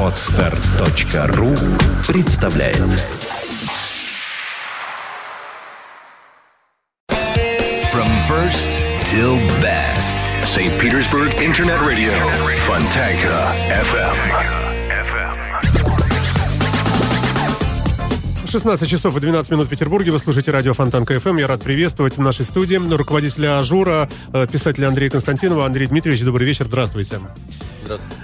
Отстар.ру представляет From first till best. St. Petersburg Internet Radio. Fontanka FM. 16 часов и 12 минут в Петербурге. Вы слушаете радио Фонтанка ФМ. Я рад приветствовать в нашей студии руководителя Ажура, э, писателя Андрея Константинова. Андрей Дмитриевич, добрый вечер. Здравствуйте. Здравствуйте.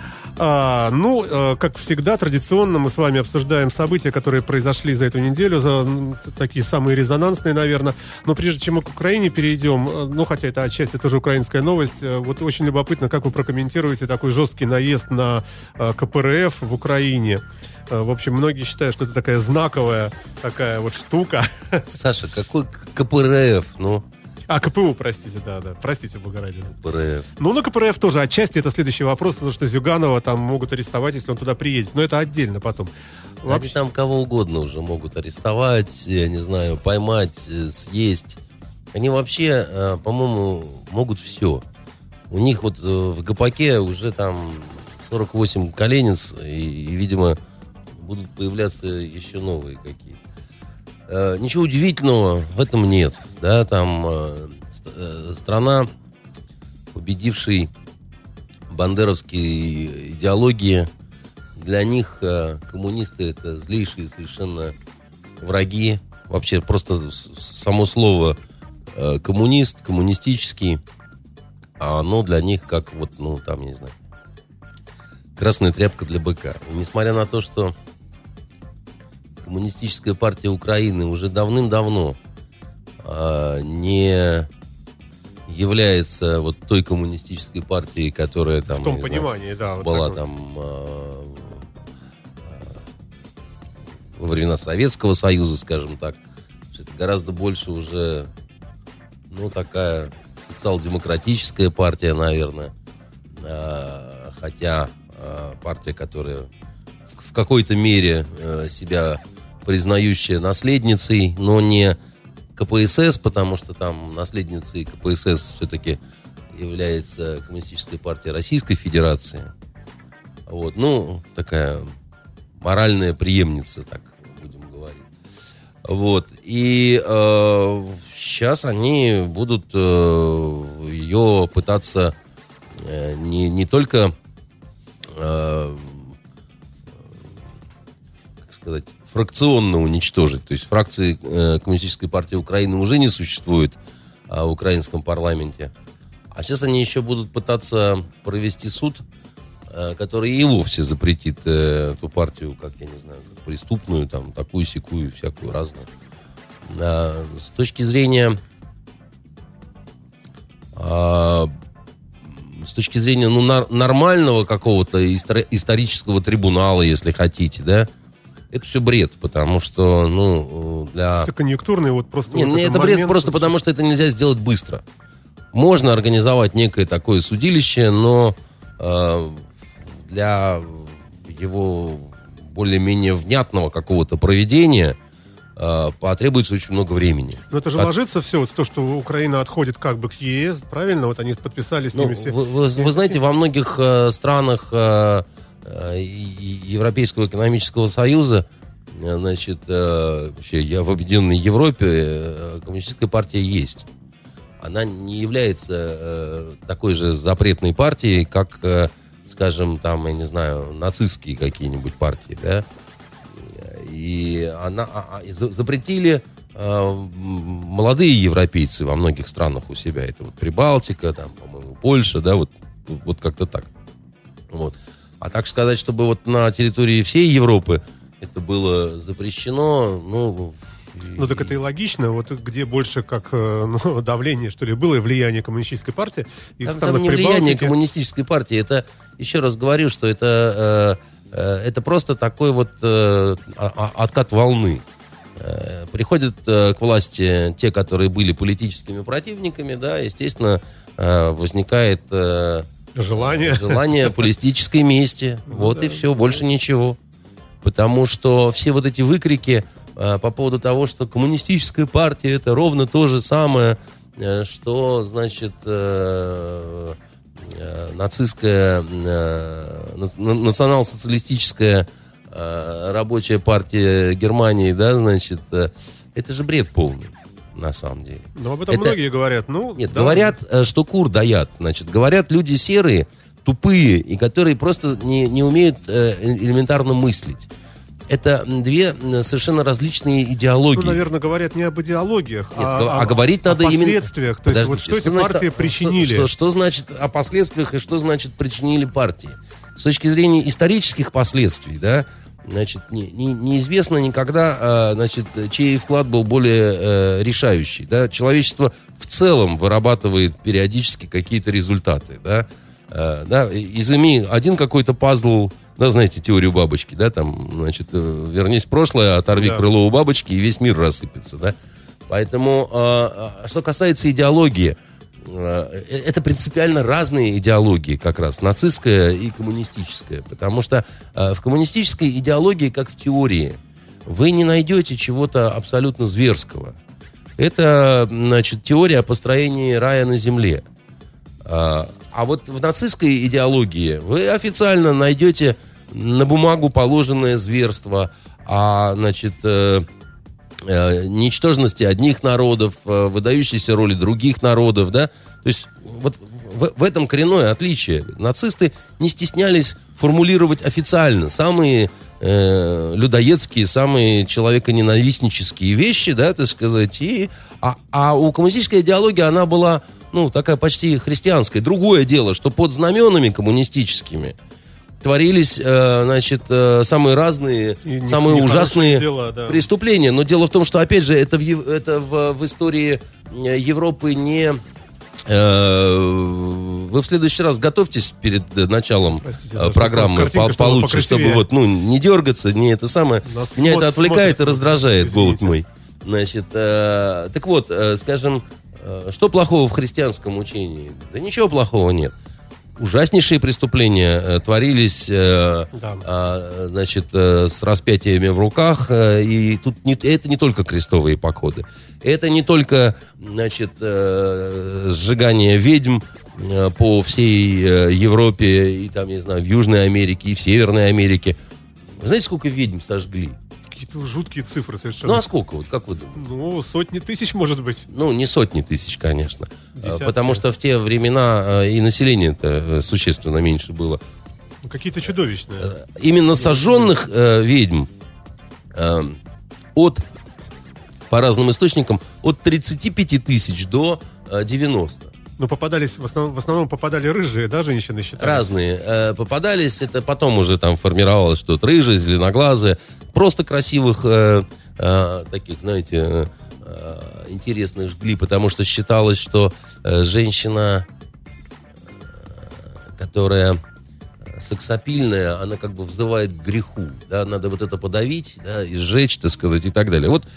А, ну, э, как всегда, традиционно мы с вами обсуждаем события, которые произошли за эту неделю, за такие самые резонансные, наверное. Но прежде чем мы к Украине перейдем, э, ну, хотя это отчасти тоже украинская новость, э, вот очень любопытно, как вы прокомментируете такой жесткий наезд на КПРФ в Украине. В общем, многие считают, что это такая знаковая такая вот штука. Саша, какой КПРФ? Ну, А, КПУ, простите, да, да. Простите, Бога ради. КПРФ. Ну, на КПРФ тоже отчасти это следующий вопрос, потому что Зюганова там могут арестовать, если он туда приедет. Но это отдельно потом. Они Вообще, там кого угодно уже могут арестовать, я не знаю, поймать, э, съесть. Они вообще, э, по-моему, могут все. У них вот э, в ГПАКе уже там 48 коленец, и, и, видимо, будут появляться еще новые какие. Э, Ничего удивительного в этом нет. Да, там э, э, страна, победившей бандеровские идеологии, для них э, коммунисты это злейшие совершенно враги. Вообще просто само слово э, коммунист, коммунистический, а оно для них как вот, ну, там, не знаю, красная тряпка для быка. И несмотря на то, что коммунистическая партия Украины уже давным-давно а, не является вот той коммунистической партией, которая там в том не знаю, понимании, да. вот была такой. там э, во времена Советского Союза, скажем так. Это гораздо больше уже, ну, такая социал-демократическая партия, наверное. Э, хотя э, партия, которая в, в какой-то мере э, себя признающая наследницей, но не КПСС, потому что там наследницей КПСС все-таки является Коммунистическая партия Российской Федерации. Вот, ну, такая моральная преемница, так будем говорить. Вот. И сейчас они будут э, ее пытаться э, не, не только э, как сказать, фракционно уничтожить. То есть фракции э, Коммунистической партии Украины уже не существует а, в украинском парламенте. А сейчас они еще будут пытаться провести суд, э, который и вовсе запретит э, эту партию, как я не знаю, преступную, там, такую, секую, всякую разную. А, с точки зрения а, с точки зрения ну, нормального какого-то истор- исторического трибунала, если хотите, да, это все бред, потому что, ну, для... Это конъюнктурный, вот просто... Не, вот это бред момент- просто потому, что это нельзя сделать быстро. Можно организовать некое такое судилище, но э, для его более-менее внятного какого-то проведения э, потребуется очень много времени. Но это же От- ложится все вот то, что Украина отходит как бы к ЕС, правильно? Вот они подписали с Ну, ними все... вы, вы- вы знаете, во многих э, странах э, Европейского экономического союза, э, значит, э, вообще я в Объединенной Европе э, коммунистическая партия есть. Она не является э, такой же запретной партией, как, э, скажем, там, я не знаю, нацистские какие-нибудь партии, да. И она а- а, запретили э, молодые европейцы во многих странах у себя. Это вот Прибалтика, там, по-моему, Польша, да, вот, вот как-то так. Вот. А так сказать, чтобы вот на территории всей Европы это было запрещено, ну... Ну так это и логично, вот где больше как э, ну, давление, что ли, было и влияние коммунистической партии. И Там, там не влияние Прибалтики- коммунистической партии. Это, еще раз говорю, что это, э, э, это просто такой вот э, откат волны. Э, Приходят э, к власти те, которые были политическими противниками, да, естественно, э, возникает э, Желание. желание политической мести. Вот и все, больше ничего. Потому что все вот эти выкрики э, по поводу того, что коммунистическая партия это ровно то же самое, э, что, значит, э, нацистская, национал-социалистическая рабочая партия Германии, да, значит, это же бред полный на самом деле. Но об этом Это- многие говорят. Ну, Нет, да. говорят, э, что кур даят. Значит, говорят люди серые, тупые, и которые просто не, не умеют э, элементарно мыслить. Это две совершенно различные идеологии. Ну, наверное, говорят не об идеологиях, Нет, а, а говорить надо о именно- последствиях. То есть, вот Подождите, что эти значит, партии а, причинили. Что, что- что значит о последствиях и что значит причинили партии? С точки зрения исторических последствий, да, значит, не- не- неизвестно никогда, а, значит, чей вклад был более э, решающий, да. Человечество в целом вырабатывает периодически какие-то результаты, да. Э, да, изыми один какой-то пазл, да, знаете, теорию бабочки, да, там, значит, э, вернись в прошлое, оторви Да. крыло у бабочки, и весь мир рассыпется, да. Поэтому, э, а, что касается идеологии, э, это принципиально разные идеологии как раз, нацистская и коммунистическая. Потому что э, в коммунистической идеологии, как в теории, вы не найдете чего-то абсолютно зверского. Это, значит, теория о построении рая на земле. А а вот в нацистской идеологии вы официально найдете на бумагу положенное зверство, а, значит, э, ничтожности одних народов, э, выдающейся роли других народов, да. То есть вот в, в этом коренное отличие. Нацисты не стеснялись формулировать официально самые э, людоедские, самые человеконенавистнические вещи, да, так сказать. И, а, а у коммунистической идеологии она была, ну, такая почти христианская. Другое дело, что под знаменами коммунистическими творились, э, значит, э, самые разные, И не- самые нехорошие ужасные дела, да. преступления. Но дело в том, что, опять же, это в, это в, в истории э, Европы не... Вы в следующий раз готовьтесь перед началом Простите, программы по- получше, чтобы вот, ну, не дергаться, не это самое. Нас Меня это отвлекает и смотрят. раздражает, голубь Извините. мой. Значит, э, так вот, э, скажем, э, что плохого в христианском учении? Да ничего плохого нет. Ужаснейшие преступления э, творились, э, Да. а, значит, э, с распятиями в руках. э, и тут не, это не только крестовые походы. Это не только, значит, э, сжигание ведьм э, по всей э, Европе и там, не знаю, в Южной Америке и в Северной Америке. Знаете, сколько ведьм сожгли? Какие-то жуткие цифры совершенно. Ну, а сколько, вот как вы думаете? Ну, сотни тысяч, может быть. Ну, не сотни тысяч, конечно. Десятки. А, Потому что в те времена э, и население-то э, существенно меньше было. Ну, какие-то чудовищные. Именно сожженных э, ведьм э, от, по разным источникам, от 35 тысяч до э, 90. Но попадались, в основном, в основном попадали рыжие, да, женщины считают? Разные э, попадались, это потом уже там формировалось что-то рыжие, зеленоглазые, просто красивых э, э, таких, знаете, интересных жгли, потому что считалось, что женщина, которая сексапильная, она как бы взывает к греху, да, надо вот это подавить, да, и сжечь, так сказать, и так далее. Вот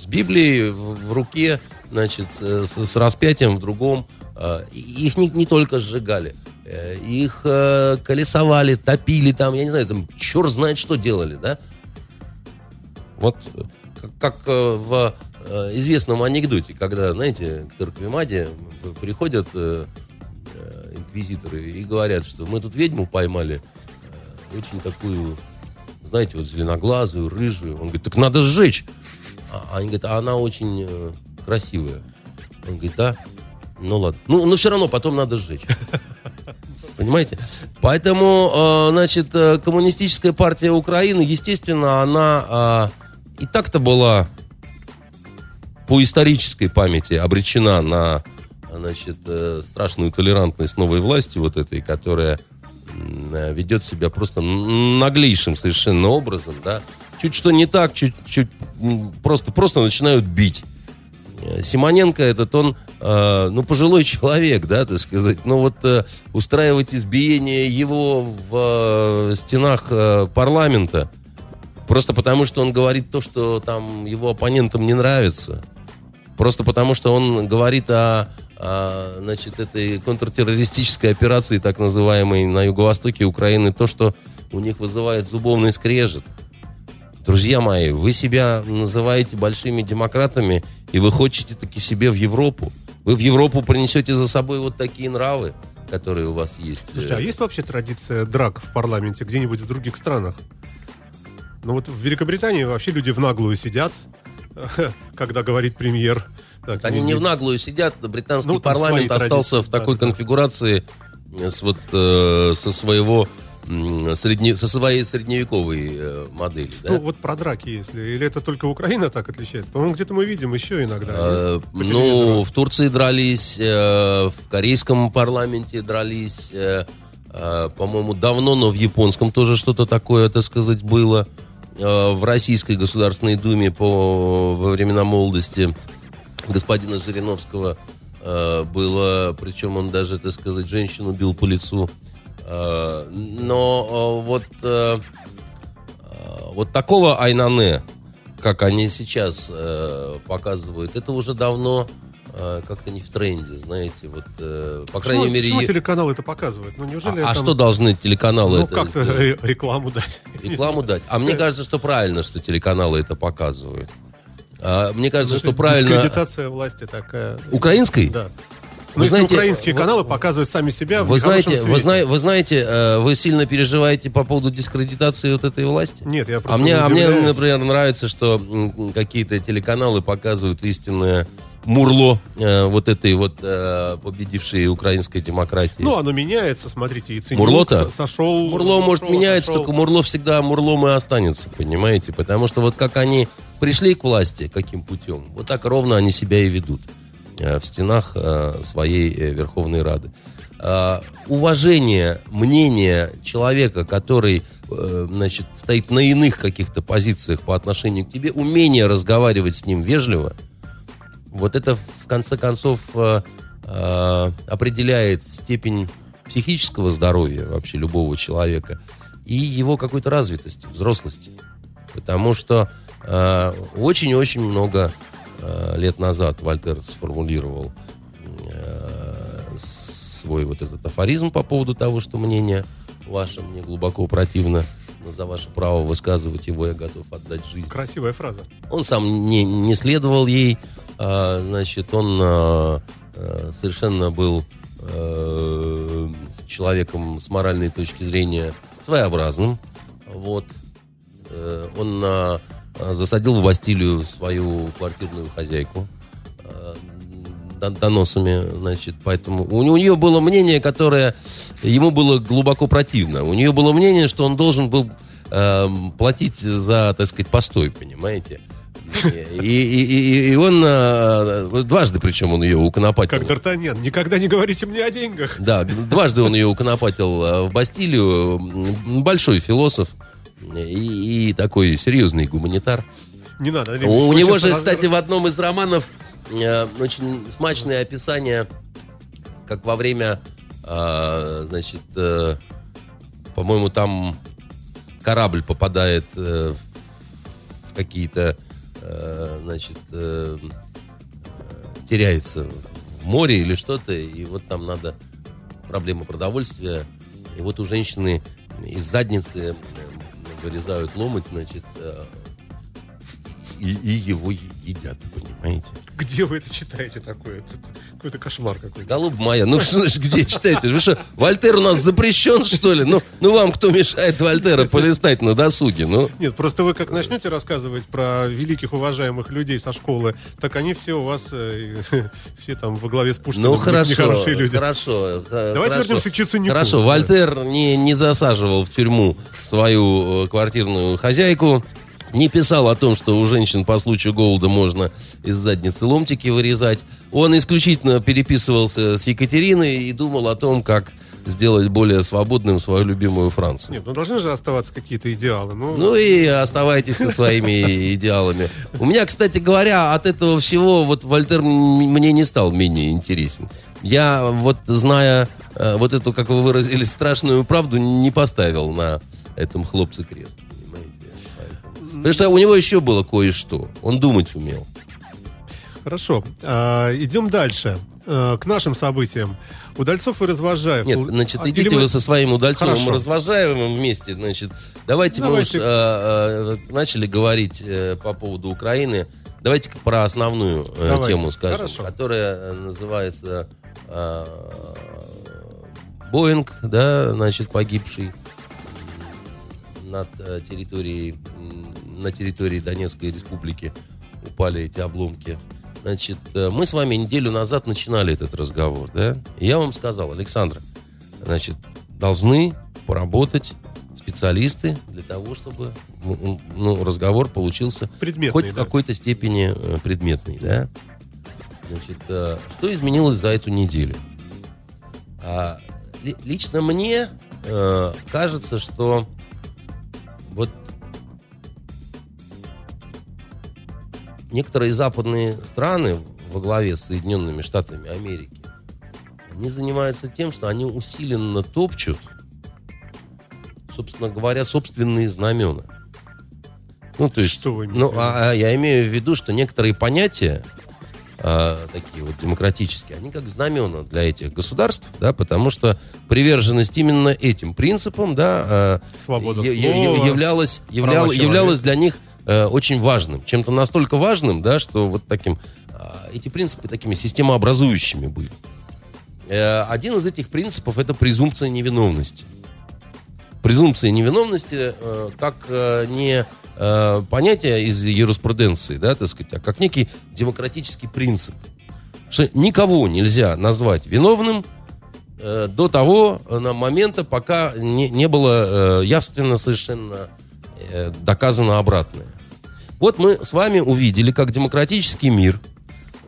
с Библией в, в руке, значит, с- с распятием в другом. Э, их не, не только сжигали, э, их э, колесовали, топили там, я не знаю, там черт знает что делали, да. Вот как, как, в известном анекдоте, когда, знаете, к Торквемаде приходят инквизиторы и говорят, что мы тут ведьму поймали, очень такую, знаете, вот зеленоглазую, рыжую. Он говорит, так надо сжечь. А они говорят, а она очень красивая. Он говорит, да? Ну ладно. Ну, но все равно потом надо сжечь. Понимаете? Поэтому, э, значит, э, коммунистическая партия Украины, естественно, она э, и так-то была по исторической памяти обречена на, значит, страшную толерантность новой власти вот этой, которая ведет себя просто наглейшим совершенно образом, да. Чуть что не так, чуть-чуть просто, просто начинают бить. Э, Симоненко этот, он, э, ну, пожилой человек, да, так сказать, но вот э, устраивать избиение его в э, стенах э, парламента, просто потому что он говорит то, что там его оппонентам не нравится, просто потому что он говорит о, о, значит, этой контртеррористической операции, так называемой, на юго-востоке Украины, то, что у них вызывает зубовный скрежет. Друзья мои, вы себя называете большими демократами, и вы хотите таки себе в Европу. Вы в Европу принесете за собой вот такие нравы, которые у вас есть. Слушайте, а есть вообще традиция драк в парламенте где-нибудь в других странах? Ну вот в Великобритании вообще люди в наглую сидят, когда говорит премьер. Так, Они не в наглую сидят. Британский ну, парламент остался в такой да, конфигурации с вот э, со своего средне, со своей средневековой э, модели. Да? Ну, вот про драки, если. Или это только Украина так отличается? По-моему, где-то мы видим еще иногда. Э, ну, в Турции дрались, э, в корейском парламенте дрались. Э, э, по-моему, давно, но в японском тоже что-то такое, так сказать, было. Э, в Российской Государственной Думе по, во времена молодости господина Жириновского э, было, причем он даже, так сказать, женщину бил по лицу. Э, но э, вот, э, вот такого Айнане, как они сейчас показывают, это уже давно как-то не в тренде, знаете, вот, по крайней почему, мере... Почему телеканалы это показывают? Ну, неужели а, а что должны телеканалы ну, это как-то рекламу дать. Рекламу дать. А мне кажется, что правильно, что телеканалы это показывают. А, мне кажется, ну, что правильно... Дискредитация власти такая. Украинской? Да. Вы знаете, украинские вы, каналы показывают сами себя вы знаете, вы, зна, вы знаете, э, вы сильно переживаете по поводу дискредитации вот этой власти? Нет, я просто А мне, а мне, например, нравится, что какие-то телеканалы показывают истинное мурло э, вот этой вот э, победившей украинской демократии. Ну, оно меняется, смотрите, и Ценюк Мурло-то? сошел. Мурло, может, сошел, меняется, сошел. только Мурло всегда Мурлом и останется, понимаете? Потому что вот как они пришли к власти, каким путем, вот так ровно они себя и ведут. Э, в стенах э, своей э, Верховной Рады. Уважение мнения человека, который значит, стоит на иных каких-то позициях по отношению к тебе, умение разговаривать с ним вежливо, вот это в конце концов определяет степень психического здоровья вообще любого человека и его какой-то развитости, взрослости. Потому что очень-очень много лет назад Вольтер сформулировал э, свой вот этот афоризм по поводу того, что мнение ваше мне глубоко противно, но за ваше право высказывать его я готов отдать жизнь. Красивая фраза. Он сам не, не следовал ей, а, значит, он а, а, совершенно был а, человеком с моральной точки зрения своеобразным. Вот. Он Э, засадил в Бастилию свою квартирную хозяйку э, доносами, значит, поэтому у, у нее было мнение, которое ему было глубоко противно. У нее было мнение, что он должен был э, платить за, так сказать, постой, понимаете? И, и, и, и он э, дважды, причем он ее уконопатил. Как Д'Артаньян, никогда не говорите мне о деньгах. Да, дважды он ее уконопатил в Бастилию. Большой философ, и, и такой серьезный гуманитар. Не надо. У, у него же, кстати, в одном из романов э, очень смачное описание, как во время, э, значит, э, по-моему, там корабль попадает э, в какие-то, э, значит, э, теряется в море или что-то, и вот там надо проблема продовольствия, и вот у женщины из задницы вырезают ломоть, значит, э, и, и его едят, понимаете? Где вы это читаете такое? Какой-то кошмар какой-то. Голуб моя, ну что значит, где читаете? Вы что, Вольтер у нас запрещен, что ли? Ну, ну вам кто мешает Вольтера полистать на досуге? Ну? Нет, просто вы как начнете рассказывать про великих уважаемых людей со школы, так они все у вас, э, все там во главе с Пушкиным. Ну хорошо, люди. хорошо. Давайте хорошо. вернемся к Чесунику. Хорошо, Вольтер не, не засаживал в тюрьму свою э, квартирную хозяйку не писал о том, что у женщин по случаю голода можно из задницы ломтики вырезать. Он исключительно переписывался с Екатериной и думал о том, как сделать более свободным свою любимую Францию. Нет, ну должны же оставаться какие-то идеалы. Ну, ну и оставайтесь со своими идеалами. У меня, кстати говоря, от этого всего вот Вольтер мне не стал менее интересен. Я вот, зная э, вот эту, как вы выразились, страшную правду, не поставил на этом хлопце крест. Потому что у него еще было кое-что. Он думать умел. Хорошо. А, идем дальше. А, к нашим событиям. Удальцов и Развожаев. Нет, значит, а, идите мы... вы со своим Удальцовым и Развожаевым вместе. Значит, давайте, давайте. мы уж а, а, начали говорить а, по поводу Украины. Давайте-ка про основную а, тему скажем, Хорошо. которая называется а, Боинг, да, значит, погибший над э, территорией, на территории Донецкой республики упали эти обломки. Значит, э, мы с вами неделю назад начинали этот разговор, да? И я вам сказал, Александр, значит, должны поработать специалисты для того, чтобы ну, разговор получился предметный, хоть в какой-то степени э, предметный, да? Значит, что изменилось за эту неделю? А, лично мне э, кажется, что некоторые западные страны во главе с Соединенными Штатами Америки, они занимаются тем, что они усиленно топчут, собственно говоря, собственные знамена. Ну, то есть, что вы ну, а, а я имею в виду, что некоторые понятия, э, такие вот демократические, они как знамена для этих государств, да, потому что приверженность именно этим принципам, да, э, Свобода е- слова, являлась, являл, являлась для них э, очень важным, чем-то настолько важным, да, что вот таким, э, эти принципы такими системообразующими были. Э, один из этих принципов это презумпция невиновности. Презумпция невиновности э, как э, не э, понятие из юриспруденции, да, так сказать, а как некий демократический принцип. Что никого нельзя назвать виновным э, до того э, на момента, пока не, не было э, явственно совершенно э, доказано обратное. Вот мы с вами увидели, как демократический мир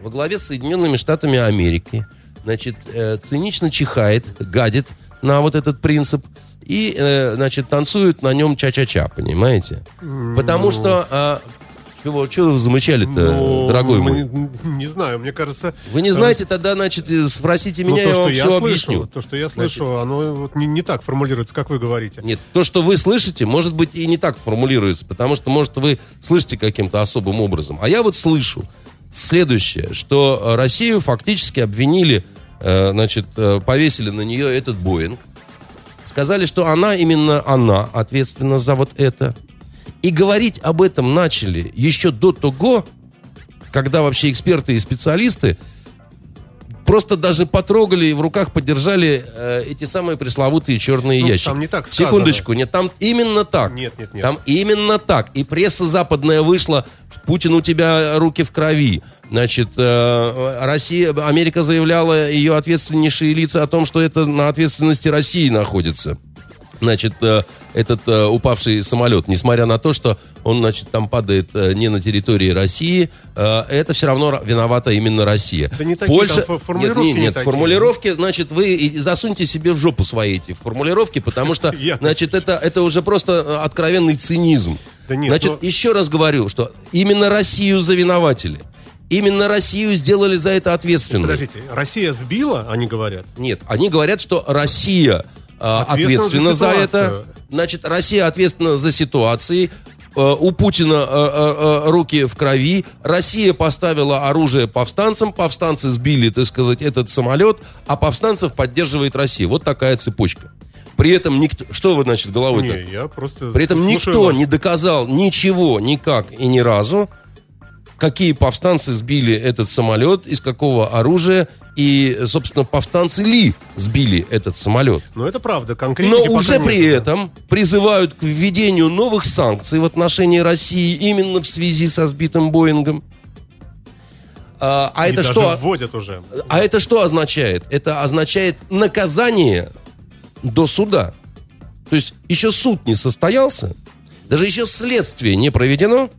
во главе с Соединенными Штатами Америки, значит, э, цинично чихает, гадит на вот этот принцип – и, э, значит, танцуют на нем ча-ча-ча, понимаете? Потому что... А, чего, чего вы замычали-то, ну, дорогой мой? Не, не знаю, мне кажется... Вы не знаете, тогда, значит, спросите меня, ну, то, я вам все я объясню. То, что я слышу, значит, оно вот не, не так формулируется, как вы говорите. Нет, то, что вы слышите, может быть, и не так формулируется, потому что, может, вы слышите каким-то особым образом. А я вот слышу следующее, что Россию фактически обвинили, э, значит, э, повесили на нее этот Боинг, Сказали, что она, именно она ответственна за вот это. И говорить об этом начали еще до того, когда вообще эксперты и специалисты просто даже потрогали и в руках подержали э, эти самые пресловутые черные ну, ящики. Там не так сказано. Секундочку, нет, там именно так. Нет, нет, нет. Там именно так. И пресса западная вышла, Путин у тебя руки в крови. Значит, э, Россия, Америка заявляла ее ответственнейшие лица о том, что это на ответственности России находится значит, э, этот э, упавший самолет, несмотря на то, что он, значит, там падает э, не на территории России, это все равно виновата именно Россия. Да не такие Польша... там формулировки. Нет, нет, нет формулировки, значит, вы засуньте себе в жопу свои эти формулировки, потому что, значит, это, это уже просто откровенный цинизм. Да нет, значит, но... еще раз говорю, что именно Россию завинователи. Именно Россию сделали за это ответственной. Подождите, Россия сбила, они говорят? Нет, они говорят, что Россия а, ответственна за, за это. Значит, Россия ответственна за ситуации. Э, у Путина э, э, руки в крови. Россия поставила оружие повстанцам. Повстанцы сбили, так сказать, этот самолет. А повстанцев поддерживает Россия. Вот такая цепочка. При этом никто... Что вы, значит, головой-то? Не, я просто... При этом никто вас. не доказал ничего, никак и ни разу, какие повстанцы сбили этот самолет, из какого оружия, и, собственно, повстанцы ли сбили этот самолет. Ну, это правда, конкретно. Но уже при нет, этом призывают к введению новых санкций в отношении России именно в связи со сбитым Боингом. А, а это что? вводят уже. А это что означает? Это означает наказание до суда. То есть еще суд не состоялся, даже еще следствие не проведено,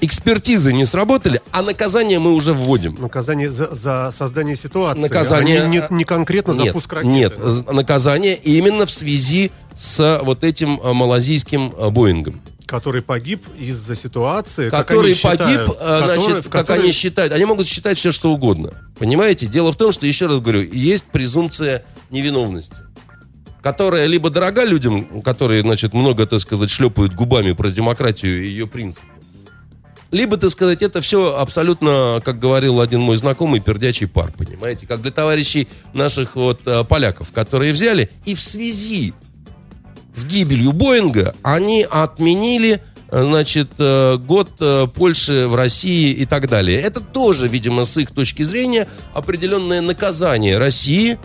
экспертизы не сработали, а наказание мы уже вводим. Наказание за, за создание ситуации. Наказание... А не, не, не конкретно нет, запуск ракеты. Нет, наказание именно в связи с вот этим э, малазийским э, Боингом. Который погиб из-за ситуации. Который как погиб, считают, э, значит, который, как который... они считают. Они могут считать все, что угодно. Понимаете? Дело в том, что, еще раз говорю, есть презумпция невиновности которая либо дорога людям, которые, значит, много, так сказать, шлепают губами про демократию и ее принципы, либо, так сказать, это все абсолютно, как говорил один мой знакомый, пердячий пар, понимаете? Как для товарищей наших вот э, поляков, которые взяли и в связи с гибелью Боинга они отменили э, значит, э, год Польши в России и так далее. Это тоже, видимо, с их точки зрения определенное наказание России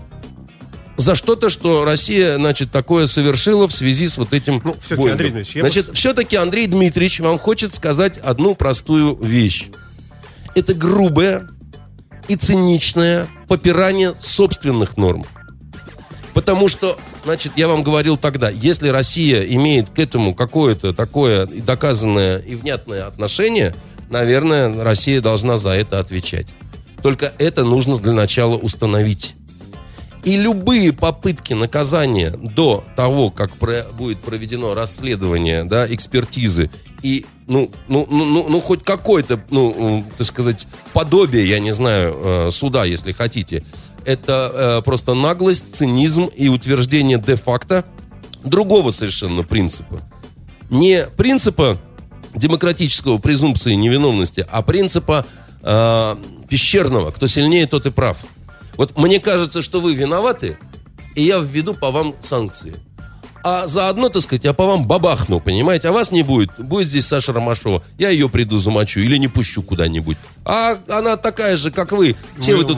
за что-то, что Россия, значит, такое совершила в связи с вот этим Ну, всё-таки, Боингом. Андрей Дмитриевич, Значит, все-таки Андрей Дмитриевич вам хочет сказать одну простую вещь. Это грубое и циничное попирание собственных норм. Потому что, значит, я вам говорил тогда, если Россия имеет к этому какое-то такое доказанное и внятное отношение, наверное, Россия должна за это отвечать. Только это нужно для начала установить. И любые попытки наказания до того, как про- будет проведено расследование, да, экспертизы, и, ну, ну, ну, ну, ну, хоть какое-то, ну, м, так сказать, подобие, я не знаю, э, суда, если хотите, это э, просто наглость, цинизм и утверждение де-факто другого совершенно принципа. Не принципа демократического презумпции невиновности, а принципа э, пещерного. Кто сильнее, тот и прав. Вот мне кажется, что вы виноваты, и я введу по вам санкции. А заодно, так сказать, я по вам бабахну, понимаете? А вас не будет. Будет здесь Саша Ромашова. Я ее приду замочу или не пущу куда-нибудь. А она такая же, как вы. Все Мы- вы тут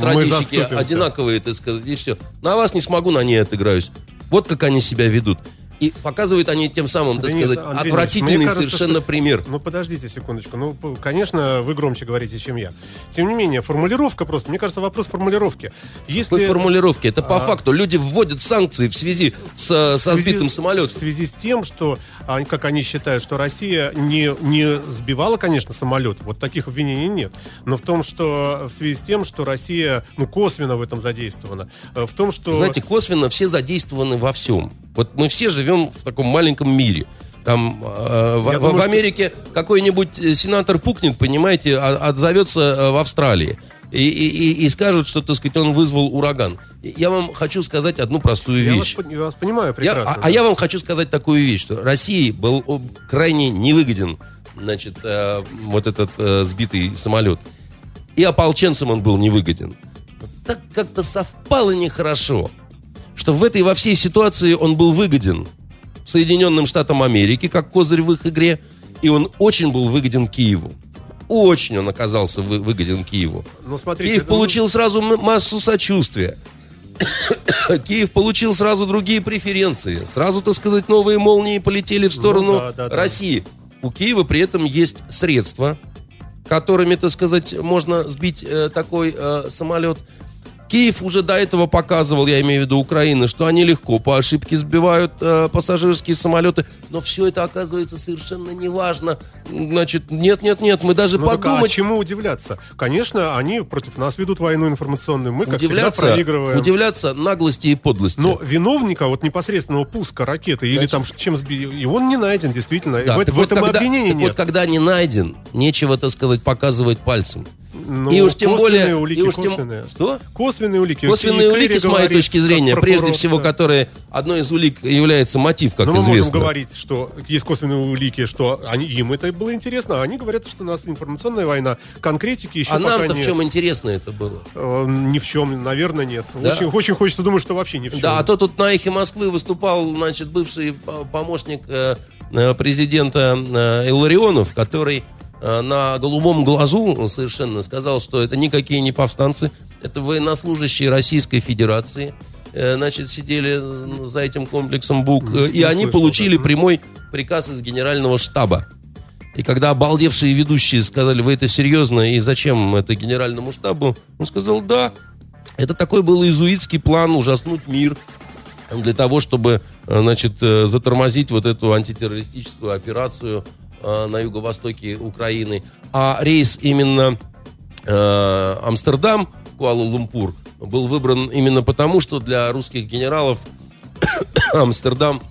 заступимся. одинаковые, так сказать, и все. На вас не смогу, на ней отыграюсь. Вот как они себя ведут. И показывают они тем самым, так Да нет, сказать, Андрей отвратительный кажется, совершенно что- пример. Ну, подождите секундочку. Ну, конечно, вы громче говорите, чем я. Тем не менее, формулировка просто. Мне кажется, вопрос формулировки. Если... Какой формулировки? Это по А. факту. Люди вводят санкции в связи с, со в связи- сбитым В самолетом. связи с тем, что, а, как они считают, что Россия не, не сбивала, конечно, самолет. Вот таких обвинений нет. Но в том, что в связи с тем, что Россия, ну, косвенно в этом задействована. э, В том, что... Знаете, косвенно все задействованы во всем. Вот мы все живем в таком маленьком мире. Там э, в, Я в- думаю, в что- Америке какой-нибудь э, сенатор пукнет, понимаете, а- отзовется э, в Австралии. И, и, и- скажут, что, так сказать, он вызвал ураган. Я вам хочу сказать одну простую я вас, вещь. я вас понимаю Я- прекрасно. а, а я вам хочу сказать такую вещь, что России был крайне невыгоден, значит, э, вот этот э, сбитый самолет. И ополченцам он был невыгоден. Так как-то совпало нехорошо, что в этой во всей ситуации он был выгоден Соединенным Штатам Америки, как козырь в их игре, и он очень был выгоден Киеву. Очень он оказался вы- выгоден Киеву. Ну, смотрите, Киев ну, получил сразу массу сочувствия. Киев получил сразу другие преференции. Сразу, так сказать, новые молнии полетели в сторону Ну да, да, да. России. У Киева при этом есть средства, которыми, так сказать, можно сбить э, такой э, самолет. Киев уже до этого показывал, я имею в виду Украины, что они легко по ошибке сбивают э, пассажирские самолеты, но все это оказывается совершенно неважно. Значит, нет, нет, нет, мы даже Ну, так а подумать чему удивляться? Конечно, они против нас ведут войну информационную. Мы, как всегда, удивляться, проигрываем. удивляться наглости и подлости. Но виновника вот непосредственного пуска ракеты или Значит- там ш- чем сбили, и он не найден, действительно. Да, в, в вот этом когда- обвинения так нет. Вот когда не найден, нечего, так сказать, показывать пальцем. Ну, и уж тем косвенные более... улики, и уж тем- косвенные. Что? Косвенные улики. Косвенные И улики, с моей говорит, точки зрения, прежде всего, да. которые... Одной из улик является мотив, как Но мы известно. можем говорить, что есть косвенные улики, что они, им это было интересно, а они говорят, что у нас информационная война. Конкретики еще А нам-то в чем интересно это было? Э, Ни в чем, наверное, нет. Да. Очень, очень хочется думать, что вообще ни в чем. Да, а то тут на эхе Москвы выступал, значит, бывший по- помощник э, э, президента э, Илларионов, который э, на голубом глазу совершенно сказал, что это никакие не повстанцы, это военнослужащие Российской Федерации. Э, Значит, сидели за этим комплексом БУК, э, и Не они слышал, получили да. прямой приказ из генерального штаба. И когда обалдевшие ведущие сказали, вы это серьезно, и зачем это генеральному штабу, он сказал, да, это такой был иезуитский план ужаснуть мир для того, чтобы, э, значит, э, затормозить вот эту антитеррористическую операцию э, на юго-востоке Украины. А рейс именно э, Амстердам, Куала-Лумпур, был выбран именно потому, что для русских генералов Амстердам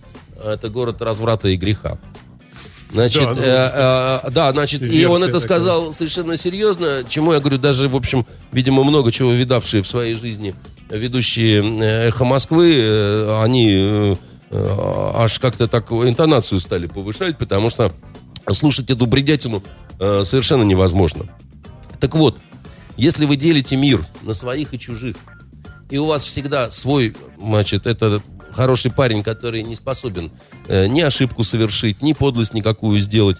это город разврата и греха. Значит, Да, ну, э, э, да, значит, и он это такая. сказал совершенно серьезно, чему я говорю, даже, в общем, видимо, много чего видавшие в своей жизни ведущие э, «Эхо Москвы», э, они э, э, аж как-то так интонацию стали повышать, потому что слушать эту бредятину э, совершенно невозможно. Так вот, если вы делите мир на своих и чужих, и у вас всегда свой, значит, это хороший парень, который не способен э, ни ошибку совершить, ни подлость никакую сделать,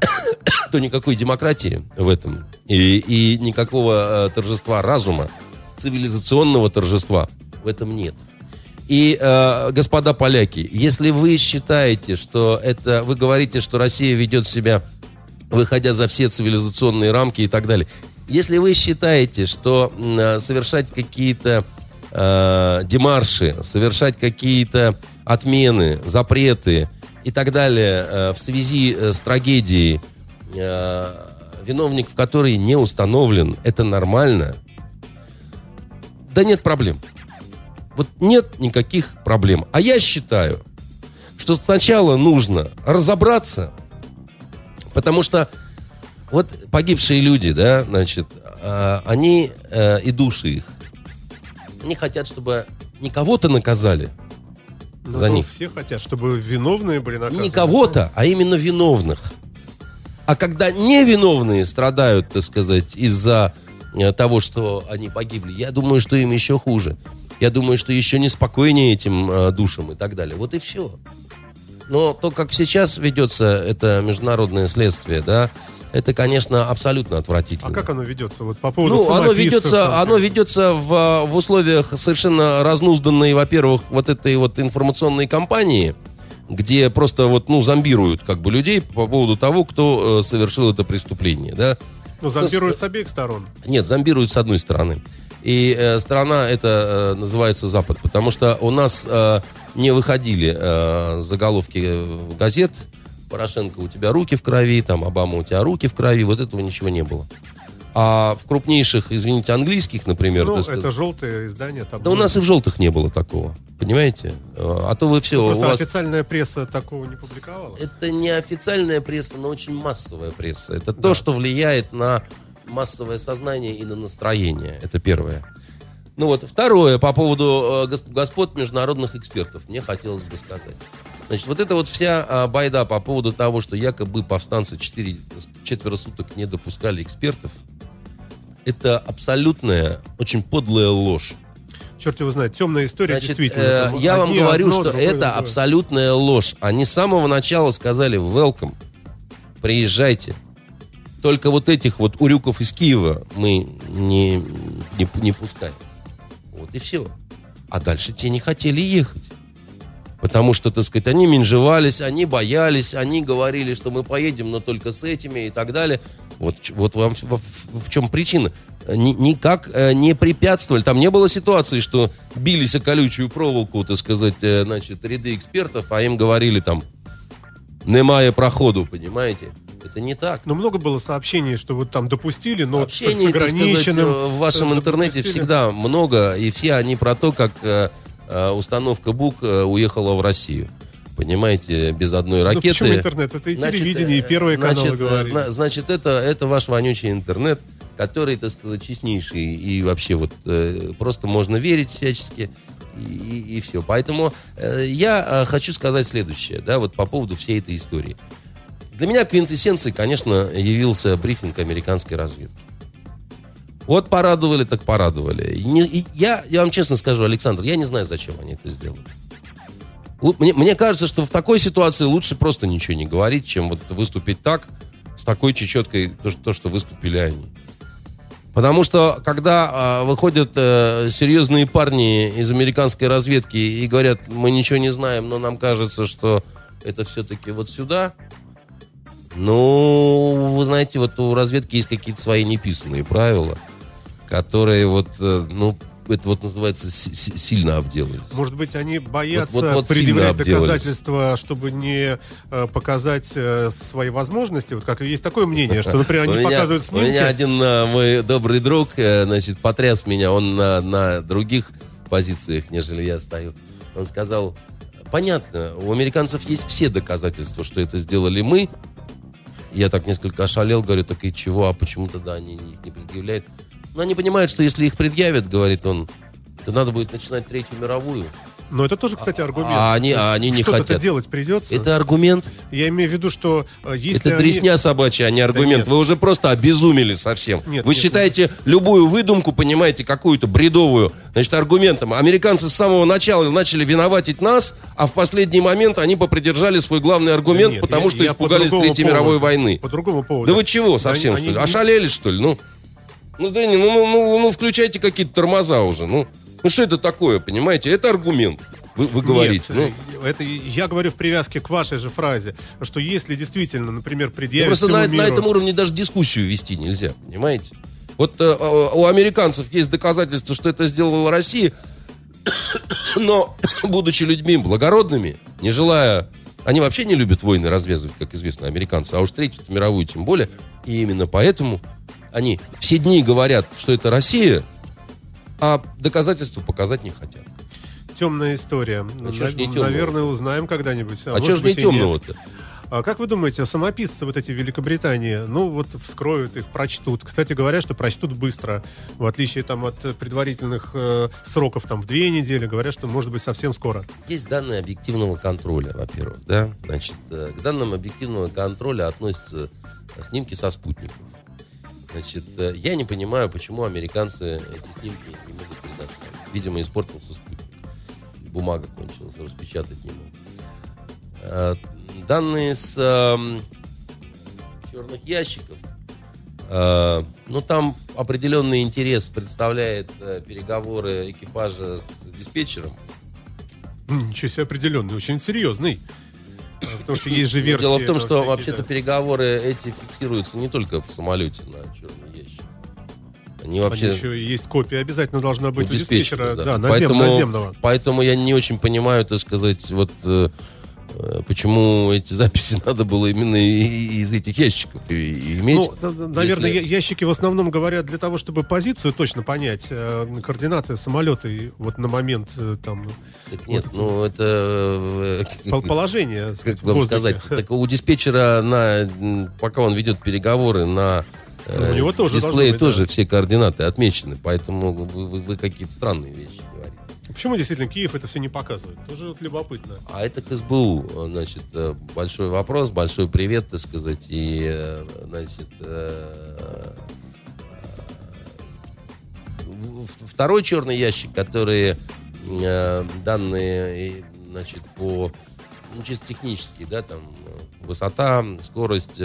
то никакой демократии в этом и, и никакого э, торжества разума, цивилизационного торжества в этом нет. И, э, господа поляки, если вы считаете, что это... Вы говорите, что Россия ведет себя, выходя за все цивилизационные рамки и так далее. Если вы считаете, что э, совершать какие-то э, демарши, совершать какие-то отмены, запреты и так далее э, в связи э, с трагедией, э, виновник в которой не установлен, это нормально, да нет проблем. Вот нет никаких проблем. А я считаю, что сначала нужно разобраться, потому что вот погибшие люди, да, значит, э, они э, и души их, они хотят, чтобы не кого-то наказали Ну, за ну, них. Все хотят, чтобы виновные были наказаны. Не кого-то, а именно виновных. А когда невиновные страдают, так сказать, из-за э, того, что они погибли, я думаю, что им еще хуже. Я думаю, что еще неспокойнее этим э, душам и так далее. Вот и все. Но то, как сейчас ведется это международное следствие, да, это, конечно, абсолютно отвратительно. А как оно ведется? Вот по поводу Ну, оно ведется, оно ведется в, в условиях совершенно разнузданной, во-первых, вот этой вот информационной кампании, где просто вот, ну, зомбируют как бы людей по поводу того, кто э, совершил это преступление, да. Ну, зомбируют с обеих сторон. Нет, зомбируют с одной стороны. И э, страна это э, называется Запад, потому что у нас э, не выходили э, заголовки э, газет Порошенко, у тебя руки в крови, там, Обама, у тебя руки в крови, вот этого ничего не было. А в крупнейших, извините, английских, например, Ну, так сказать, это желтое издание. Там да у нас и в желтых не было такого, понимаете? Э, А то вы все, у Просто вас... официальная пресса такого не публиковала. Это не официальная пресса, но очень массовая пресса. Это то, что влияет на массовое сознание и на настроение. Это первое. Ну вот, второе, по поводу э, гос- господ международных экспертов, мне хотелось бы сказать. Значит, вот эта вот вся а, байда по поводу того, что якобы повстанцы четыре, четверо суток не допускали экспертов, это абсолютная, очень подлая ложь. Черт его знает, темная история Значит, действительно. э, я вам говорю, одно, что это другое. абсолютная ложь. Они с самого начала сказали welcome, приезжайте. Только вот этих вот урюков из Киева мы не, не, не пускаем. Вот и все. А дальше те не хотели ехать. Потому что, так сказать, они менжевались, они боялись, они говорили, что мы поедем, но только с этими и так далее. Вот, вот вам в, в- в чем причина. Ни- никак э, не препятствовали. Там не было ситуации, что бились о колючую проволоку, так сказать, э, значит, ряды экспертов, а им говорили там, немає проходу, понимаете? Это не так. Но много было сообщений, что вот там допустили, но вот с, Сообщений, так сказать, ограниченным... э, в вашем э, интернете допустили. всегда много, и все они про то, как э, э, установка БУК уехала в Россию. Понимаете, без одной ракеты. почему интернет? Это и Значит, телевидение, и первые каналы значит, э, говорили. на- Значит, это, это ваш вонючий интернет, который, так сказать, честнейший. И вообще вот э, просто можно верить всячески. И, все. Поэтому э, я э, хочу сказать следующее, да, вот по поводу всей этой истории. Для меня квинтэссенцией, конечно, явился брифинг американской разведки. Вот порадовали, так порадовали. Не- и я, я вам честно скажу, Александр, я не знаю, зачем они это сделали. Мне, мне кажется, что в такой ситуации лучше просто ничего не говорить, чем вот выступить так, с такой чечеткой, то, что, то, что выступили они. Потому что, когда а, выходят э, серьезные парни из американской разведки и говорят, мы ничего не знаем, но нам кажется, что это все-таки вот сюда, ну, вы знаете, вот у разведки есть какие-то свои неписанные правила, которые вот, э, ну, это вот называется си- си- сильно обделались. Может быть, они боятся Вот- вот- вот предъявлять доказательства, чтобы не э, показать э, свои возможности. Вот как есть такое мнение, что, например, У они меня- показывают У снимки. меня один э, мой добрый друг, э, значит, потряс меня, он на, на других позициях, нежели я стою. Он сказал, понятно, у американцев есть все доказательства, что это сделали мы. Я так несколько ошалел, говорю, так и чего, а почему тогда они их не предъявляют? Но они понимают, что если их предъявят, говорит он, то надо будет начинать Третью мировую. Но это тоже, кстати, аргумент. А они- а они не Что-то хотят. делать придется. Это аргумент? Я имею в виду, что э, если Это они- дресня собачья, а не аргумент. нет. Вы уже просто обезумели совсем. Нет, Вы нет, считаете любую выдумку, понимаете, какую-то бредовую, значит, аргументом. Американцы с самого начала начали виноватить нас, а в последний момент они попридержали свой главный аргумент, Нет, потому я- что я испугались Третьей поводу. мировой войны. По другому поводу. Да вы чего совсем, Они- что ли? они- Ошалели, что ли? Ну, ну, да не, ну, ну, ну, ну, включайте какие-то тормоза уже. Ну, ну, что это такое, понимаете? Это аргумент. вы, вы говорите. Нет, ну, это я говорю в привязке к вашей же фразе, что если действительно, например, предъявить просто на, всему на миру- этом уровне даже дискуссию вести нельзя, понимаете? Вот э, у американцев есть доказательства, что это сделала Россия, но, будучи людьми благородными, не желая... Они вообще не любят войны развязывать, как известно, американцы, а уж Третью мировую тем более. И именно поэтому они все дни говорят, что это Россия, а доказательства показать не хотят. темная история. А ж не темного? Наверное, узнаем когда-нибудь. А, может что ж не темного-то? А как вы думаете, самописцы вот эти в Великобритании, ну вот вскроют их, прочтут. Кстати говоря, что прочтут быстро, в отличие там от предварительных э, сроков там в две недели, говорят, что может быть совсем скоро. Есть данные объективного контроля, во-первых, да. Значит, э, к данным объективного контроля относятся э, снимки со спутников. Значит, э, я не понимаю, почему американцы эти снимки не могут предоставить. Видимо, испортился спутник. Бумага кончилась, распечатать не могут. Э, Данные с эм, черных ящиков. э, Ну, там определенный интерес представляет переговоры экипажа с диспетчером. Ничего себе определенный, очень серьезный. Потому что есть же версии. Дело в том, что вообще-то да. переговоры эти фиксируются не только в самолете на черный ящик. Они Они вообще еще и есть копия, обязательно должна быть у диспетчера, да, назем- поэтому, наземного. поэтому я не очень понимаю, так сказать, вот э, почему эти записи надо было именно из этих ящиков иметь. Ну, наверное, если- ящики в основном говорят для того, чтобы позицию точно понять, э, координаты самолета и вот на момент э, там Так нет, вот ну это... э, пол- положение. как вам сказать, так у диспетчера, на, пока он ведет переговоры, на э, Ну, у него тоже дисплее быть, тоже да. все координаты отмечены, поэтому вы, вы- вы какие-то странные вещи. Почему действительно Киев это все не показывает? Тоже вот любопытно. А это к СБУ, значит, э, большой вопрос, большой привет, так сказать, и, э, значит, э, второй черный ящик, который данные, значит, по, ну, чисто технические, да, там, высота, скорость,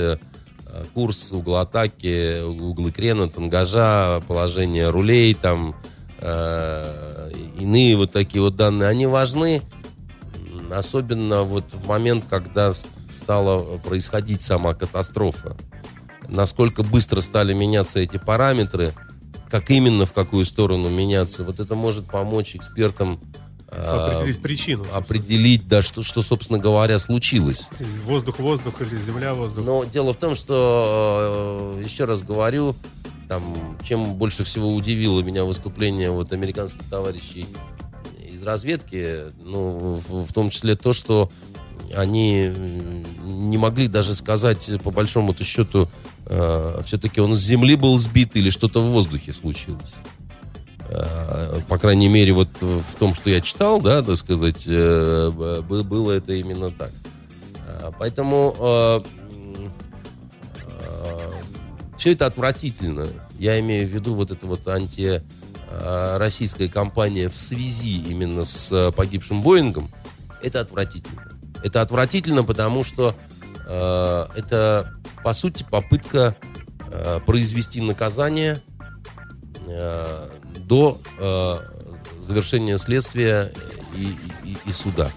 курс угла атаки, углы крена, тангажа, положение рулей, там, э, иные вот такие вот данные, они важны, особенно вот в момент, когда стала происходить сама катастрофа. Насколько быстро стали меняться эти параметры, как именно в какую сторону меняться, вот это может помочь экспертам а, Определить причину. собственно. определить, да, что, что, собственно говоря, случилось. Воздух-воздух или земля-воздух. Но дело в том, что, э, еще раз говорю, там, чем больше всего удивило меня выступление вот американских товарищей из разведки, ну, в, в том числе то, что они не могли даже сказать, по большому-то счету, все-таки он с земли был сбит или что-то в воздухе случилось. Э, По крайней мере, вот в том, что я читал, да, так сказать, э, было это именно так. А, Поэтому э, все это отвратительно. Я имею в виду вот это вот антироссийская кампания в связи именно с э, погибшим Боингом. Это отвратительно. Это отвратительно, потому что э, это, по сути, попытка э, произвести наказание э, до э, завершения следствия и, и- и суда.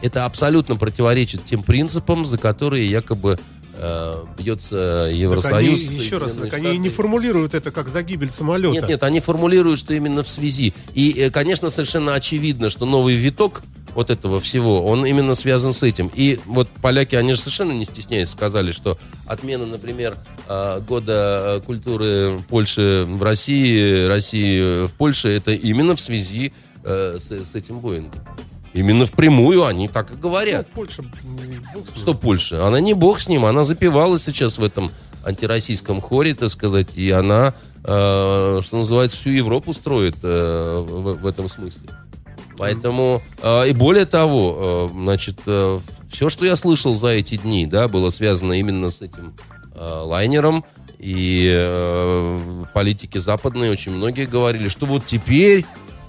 Это абсолютно противоречит тем принципам, за которые якобы э, бьется Так они, Евросоюз. еще раз, так они не формулируют это как за гибель самолета. Нет, нет, они формулируют, что именно в связи. И, э, конечно, совершенно очевидно, что новый виток вот этого всего, он именно связан с этим. И вот поляки, они же совершенно не стесняясь сказали, что отмена, например, э, года культуры Польши в России, России в Польше, это именно в связи с, с этим Боингом. Именно впрямую они так и Ну, говорят. Польша, м, бог. Что Польша? Она не бог с ним, она запевалась сейчас в этом антироссийском хоре, так сказать, и она, э, что называется, всю Европу строит э, в, в этом смысле. Поэтому, э, и более того, э, значит, все, что я слышал за эти дни, да, было связано именно с этим э, лайнером, и э, политики западные очень многие говорили, что вот теперь,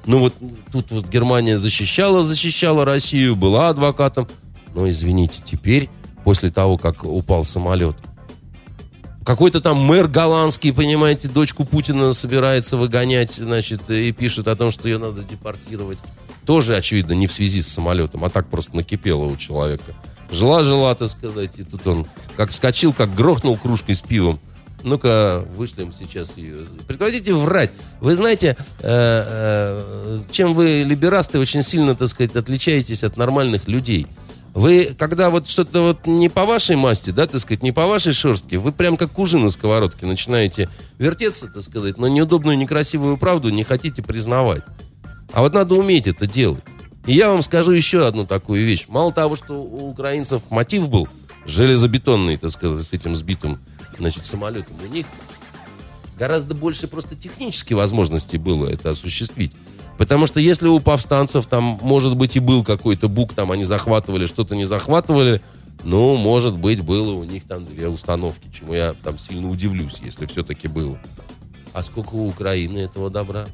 ну вот тут вот Германия защищала, защищала Россию, была адвокатом, но извините, теперь, после того, как упал самолет, какой-то там мэр голландский, понимаете, дочку Путина собирается выгонять, значит, и пишет о том, что ее надо депортировать. Тоже, очевидно, не в связи с самолетом, а так просто накипело у человека. Жила-жила, так сказать, и тут он как вскочил, как грохнул кружкой с пивом. Ну-ка, вышлем сейчас ее. Прекратите врать. Вы знаете, э, э, чем вы, либерасты, очень сильно, так сказать, отличаетесь от нормальных людей. Вы, когда вот что-то вот не по вашей масти, да, так сказать, не по вашей шерстке, вы прям как кужи на сковородке начинаете вертеться, так сказать, но неудобную, некрасивую правду не хотите признавать. А вот надо уметь это делать. И я вам скажу еще одну такую вещь. Мало того, что у украинцев мотив был железобетонный, так сказать, с этим сбитым, значит, самолетом, у них гораздо больше просто технических возможностей было это осуществить. Потому что если у повстанцев там, может быть, и был какой-то бук, там они захватывали, что-то не захватывали, ну, может быть, было у них там две установки, чему я там сильно удивлюсь, если все-таки было. А сколько у Украины этого добра?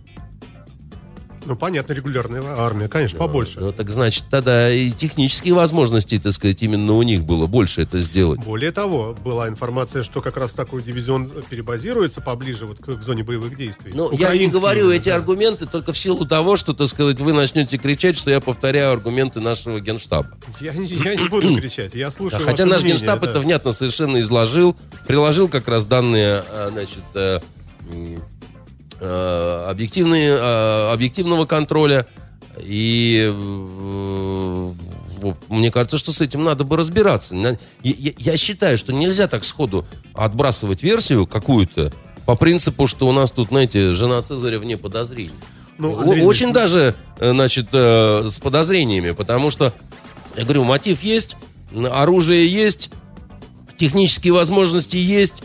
Ну, понятно, регулярная армия, конечно, побольше. Ну, так значит, тогда и технические возможности, так сказать, именно у них было больше это сделать. Более того, была информация, что как раз такой дивизион перебазируется поближе вот к, к зоне боевых действий. Ну, я не говорю эти да. аргументы только в силу того, что, так сказать, вы начнете кричать, что я повторяю аргументы нашего генштаба. Я, не, я не буду кричать, я слушаю да, Хотя наш мнение, генштаб да. это внятно совершенно изложил, приложил как раз данные, а, значит, Э, объективные, э, объективного контроля. И э, мне кажется, что с этим надо бы разбираться. Я, считаю, что нельзя так сходу отбрасывать версию какую-то по принципу, что у нас тут, знаете, жена Цезаря вне подозрений. Ну, Андрей, Очень Андрей... даже, значит, с подозрениями, потому что, я говорю, мотив есть, оружие есть, технические возможности есть,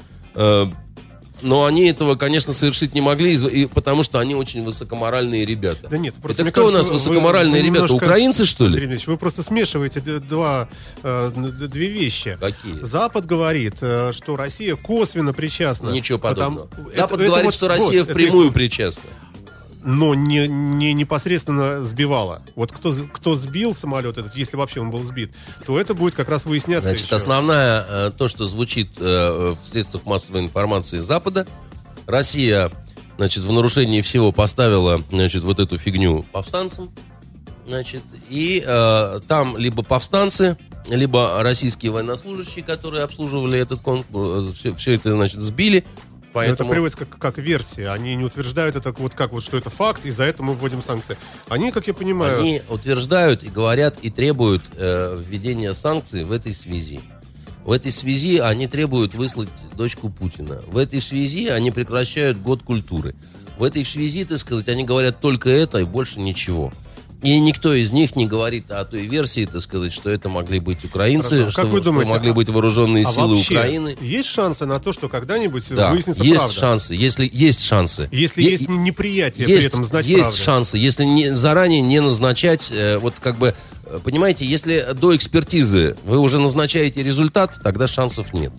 но они этого, конечно, совершить не могли, и, потому что они очень высокоморальные ребята. Да нет, просто Это кто кажется, у нас высокоморальные вы, вы ребята? Немножко, Украинцы, что ли? Ильич, вы просто смешиваете два, э, две вещи. Какие? Запад говорит, э, что Россия косвенно причастна. Ничего подобного. Потому... Запад это, говорит, это что вот, Россия вот, впрямую это... причастна но не, не непосредственно сбивала. Вот кто, кто сбил самолет этот, если вообще он был сбит, то это будет как раз выясняться Значит, еще. основная, э, то, что звучит э, в средствах массовой информации Запада, Россия, значит, в нарушении всего поставила, значит, вот эту фигню повстанцам, значит, и э, там либо повстанцы, либо российские военнослужащие, которые обслуживали этот конкурс, все, все это, значит, сбили, Поэтому... это приводится как, как версия. Они не утверждают это вот как вот, что это факт, и за это мы вводим санкции. Они, как я понимаю... Они утверждают и говорят, и требуют э, введения санкций в этой связи. В этой связи они требуют выслать дочку Путина. В этой связи они прекращают год культуры. В этой связи, так сказать, они говорят только это и больше ничего. И никто из них не говорит о той версии, так сказать, что это могли быть украинцы, Хорошо. что, как вы думаете, что могли быть вооруженные а силы Украины. Есть шансы на то, что когда-нибудь да, выяснится есть правда? шансы, если есть шансы. Если е- есть неприятие есть, при этом знать Есть правду. шансы, если не, заранее не назначать, э, вот как бы, э, понимаете, если до экспертизы вы уже назначаете результат, тогда шансов нет.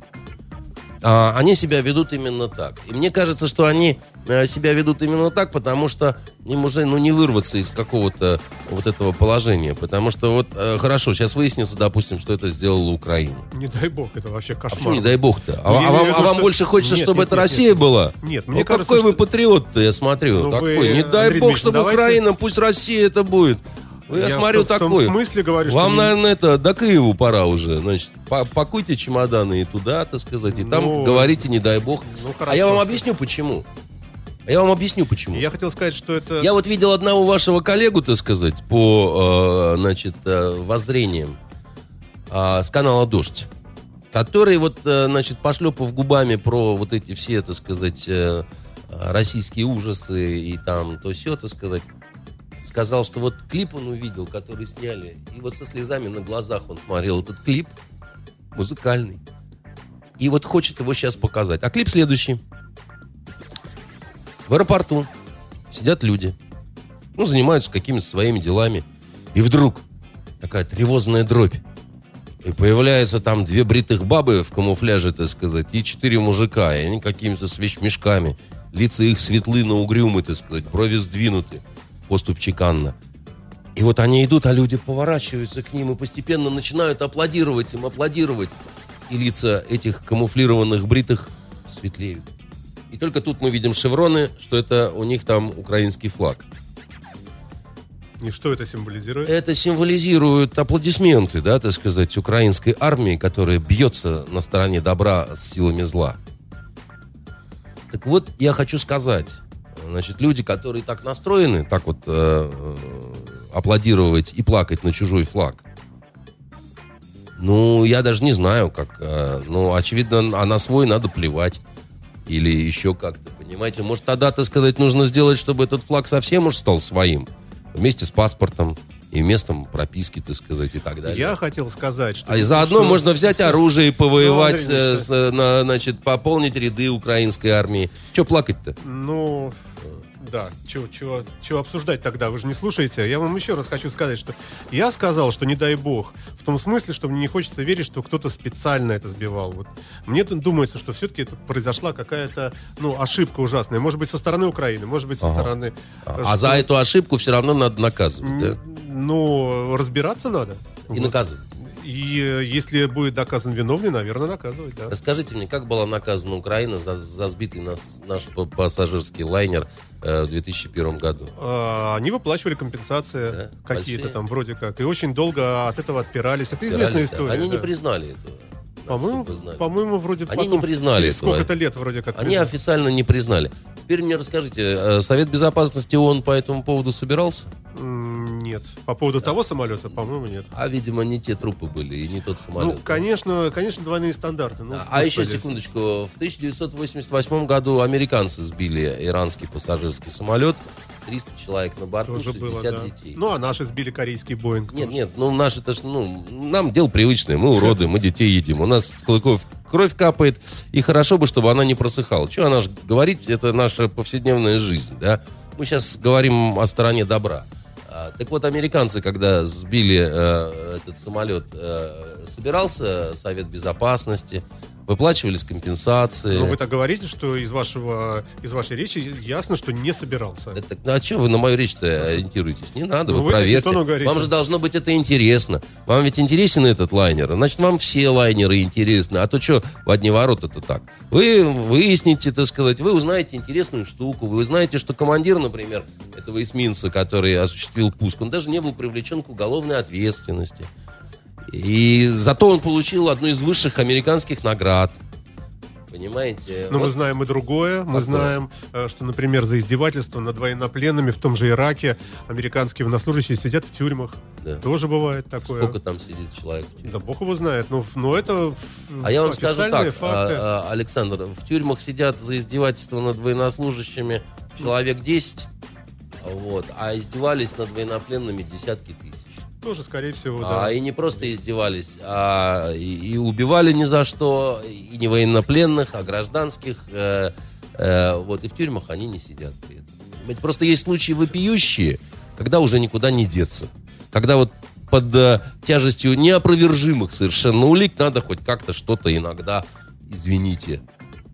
А, они себя ведут именно так. И мне кажется, что они Э, себя ведут именно так, потому что им уже ну, не вырваться из какого-то вот этого положения. Потому что вот э, хорошо, сейчас выяснится, допустим, что это сделала Украина. Не дай бог, это вообще кошмар. А почему не дай бог-то? А, а, вам, а вам что... больше хочется, нет, чтобы нет, это нет, Россия нет, была? Нет, мне ну, кажется, какой что... вы патриот-то, я смотрю. Ну, такой. Вы, не дай Андрей бог, чтобы давайте... Украина, пусть Россия это будет. Я, я смотрю в, такой. В смысле говорю, Вам, что... наверное, это до Киеву пора уже. Значит, пакуйте чемоданы и туда, так сказать, и там ну, говорите, не дай бог. Ну, хорошо. А я вам объясню, почему. Я вам объясню, почему. Я хотел сказать, что это... Я вот видел одного вашего коллегу, так сказать, по, э, значит, э, воззрениям э, с канала «Дождь», который вот, э, значит, пошлепав губами про вот эти все, так сказать, э, российские ужасы и там то все, так сказать, сказал, что вот клип он увидел, который сняли, и вот со слезами на глазах он смотрел этот клип, музыкальный, и вот хочет его сейчас показать. А клип следующий. В аэропорту сидят люди, ну, занимаются какими-то своими делами. И вдруг такая тревожная дробь. И появляются там две бритых бабы в камуфляже, так сказать, и четыре мужика. И они какими-то с вещмешками. Лица их светлы, но угрюмы, так сказать, брови сдвинуты, поступ чеканно. И вот они идут, а люди поворачиваются к ним и постепенно начинают аплодировать им, аплодировать. И лица этих камуфлированных бритых светлеют. И только тут мы видим шевроны, что это у них там украинский флаг. И что это символизирует? Это символизирует аплодисменты, да, так сказать, украинской армии, которая бьется на стороне добра с силами зла. Так вот, я хочу сказать, значит, люди, которые так настроены, так вот э, э, аплодировать и плакать на чужой флаг, ну, я даже не знаю, как. Э, ну, очевидно, а на свой надо плевать. Или еще как-то, понимаете? Может, тогда, так сказать, нужно сделать, чтобы этот флаг совсем уж стал своим. Вместе с паспортом и местом прописки, так сказать, и так далее. Я хотел сказать, что... А и заодно что- можно взять оружие и повоевать, Ну, э, с, э, на- значит, пополнить ряды украинской армии. Че плакать-то? Ну, да, что обсуждать тогда? Вы же не слушаете. Я вам еще раз хочу сказать, что я сказал, что не дай бог. В том смысле, что мне не хочется верить, что кто-то специально это сбивал. Вот. Мне думается, что все-таки это произошла какая-то ну, ошибка ужасная. Может быть, со стороны Украины, может быть, со Ага. стороны... А, э, а за что- эту ошибку все равно надо наказывать, да? Ну, разбираться надо. И Вот. наказывать. И э, если будет доказан виновный, наверное, наказывать, да. Расскажите мне, как была наказана Украина за, за сбитый нас, наш пассажирский лайнер э, в 2001 году? А, Они выплачивали компенсации Да? какие-то там вроде как. И очень долго от этого отпирались. Это известная история. Они не да. признали этого. По-моему, по-моему, вроде Они не потом, признали через этого. Сколько-то лет вроде как. Они признали. официально не признали. Теперь мне расскажите, э, Совет Безопасности ООН по этому поводу собирался? Нет. По поводу того самолета, по-моему, нет. А, видимо, не те трупы были и не тот самолет. Ну, конечно, конечно, двойные стандарты. Ну, А еще господи. секундочку. В 1988 году американцы сбили иранский пассажирский самолет. 300 человек на борту, Тоже 60 было, да. детей. Ну, а наши сбили корейский Боинг. Нет, тоже. нет, ну наши это ж, ну, нам дело привычное, мы уроды, мы детей едим. У нас с клыков кровь капает, и хорошо бы, чтобы она не просыхала. Что она ж говорит, это наша повседневная жизнь, да? Мы сейчас говорим о стороне добра. А, так вот, американцы, когда сбили э, этот самолет, э, собирался Совет Безопасности, выплачивались компенсации. Но вы так говорите, что из, вашего, из вашей речи ясно, что не собирался. Это, ну, а что вы на мою речь-то ориентируетесь? Не надо, Ну, вы проверьте. Вам же должно быть это интересно. Вам ведь интересен этот лайнер. Значит, вам все лайнеры интересны. А то что в одни ворота это так? Вы выясните, так сказать, вы узнаете интересную штуку. Вы узнаете, что командир, например, этого эсминца, который осуществил пуск, он даже не был привлечен к уголовной ответственности. И зато он получил одну из высших американских наград. Понимаете? Но мы Вот знаем и другое. Мы Какое? знаем, э, что, например, за издевательство над военнопленными в том же Ираке американские военнослужащие сидят в тюрьмах. Да. Тоже бывает такое. Сколько там сидит человек в тюрьме? Да бог его знает. Но, но это А я вам скажу так, факты. а, а, Александр, в тюрьмах сидят за издевательство над военнослужащими человек 10, вот, а издевались над военнопленными десятки тысяч. Тоже, скорее всего, А, да. и не просто издевались, а и, и убивали ни за что, и не военнопленных, а гражданских. э, э, вот, и в тюрьмах они не сидят Просто есть случаи вопиющие, когда уже никуда не деться. Когда вот под э, тяжестью неопровержимых совершенно улик надо хоть как-то что-то иногда, извините,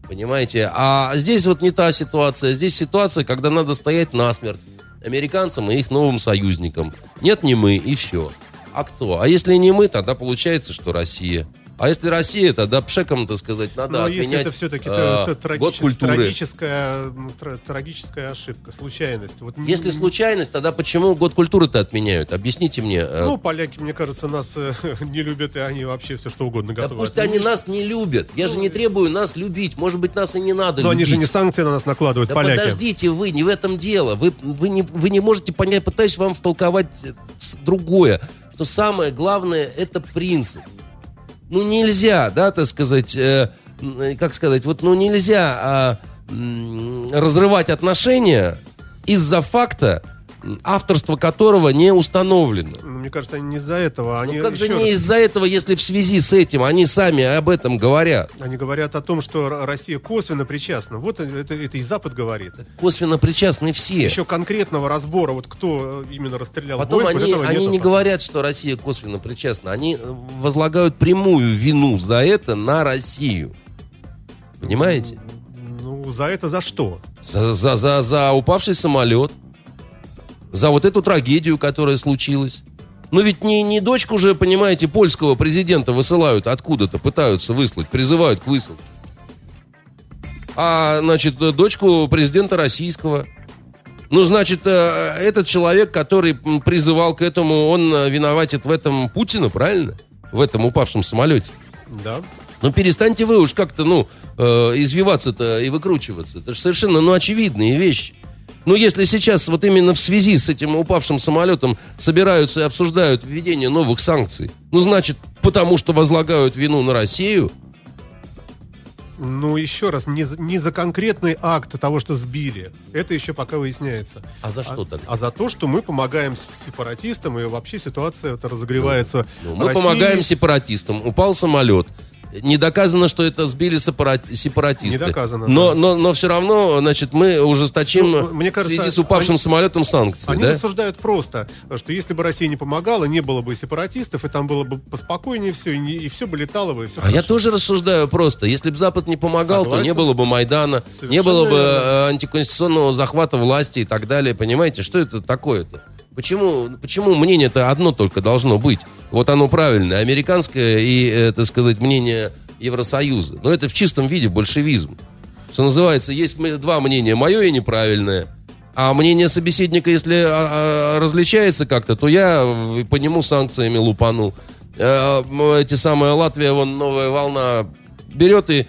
Понимаете? А здесь вот не та ситуация. Здесь ситуация, когда надо стоять насмерть американцам и их новым союзникам. Нет, не мы, и все. А кто? А если не мы, тогда получается, что Россия. А если Россия, тогда пшеком, так сказать, надо Но отменять это все-таки э, год культуры. трагическая, м, тра- трагическая ошибка, случайность. Вот Если случайность, тогда почему год культуры-то отменяют? Объясните мне. э, Ну, поляки, мне кажется, нас э, не любят, и они вообще все что угодно да готовы. пусть они отменить. нас не любят. Я же не требую нас любить. Может быть, нас и не надо Но они любить. же не санкции на нас накладывают, Да поляки. подождите вы, не в этом дело. Вы, вы, не, вы не можете понять, пытаюсь вам втолковать э, другое. Что самое главное, это принцип. Ну нельзя, да, так сказать, э, э, как сказать, вот ну нельзя м, разрывать отношения из-за факта, авторство которого не установлено. Ну, Мне кажется, они не из-за этого. Они, Ну как же не раз, из-за этого, если в связи с этим они сами об этом говорят? они говорят о том, что Россия косвенно причастна. Вот это, это и Запад говорит. Косвенно причастны все. Еще конкретного разбора, вот кто э, именно расстрелял Потом вот они, они нету не говорят, что Россия косвенно причастна. Они э, возлагают прямую вину за это на Россию. Понимаете? Ну, за это за что? За, за, за, за упавший самолет. За вот эту трагедию, которая случилась. Ну ведь не, не дочку же, понимаете, польского президента высылают откуда-то, пытаются выслать, призывают к высылке. А, значит, дочку президента российского. Ну, значит, э, этот человек, который призывал к этому, он э, виноватит в этом Путина, правильно? В этом упавшем самолете. Да. Ну, перестаньте вы уж как-то, ну, э, извиваться-то и выкручиваться. Это же совершенно, ну, очевидные вещи. Ну, если сейчас вот именно в связи с этим упавшим самолетом собираются и обсуждают введение новых санкций, ну, значит, потому что возлагают вину на Россию, Ну, еще раз, не за, не за конкретный акт того, что сбили. Это еще пока выясняется. А за что тогда? А за то, что мы помогаем сепаратистам, и вообще ситуация это разогревается. Ну, в мы России. помогаем сепаратистам. Упал самолет. Не доказано, что это сбили сепарати- сепаратисты. Не доказано, Но, да. но, но все равно, значит, мы ужесточим Ну, мне в кажется, связи с упавшим они- самолетом санкции, Они да? рассуждают просто, что если бы Россия не помогала, не было бы сепаратистов, и там было бы поспокойнее все, и, не- и все бы летало бы, и все А я тоже рассуждаю просто. Если бы Запад не помогал, то Согласен. не было бы Майдана, не Совершенно было бы верно. э, антиконституционного захвата власти и так далее. Понимаете, что это такое-то? Почему, почему мнение-то одно только должно быть? Вот оно правильное, американское и, э, так сказать, мнение Евросоюза. Но это в чистом виде большевизм. Что называется, есть два мнения, мое и неправильное. А мнение собеседника, если а, а, различается как-то, то я по нему санкциями лупану. Э, Эти самые Латвия, вон новая волна берет и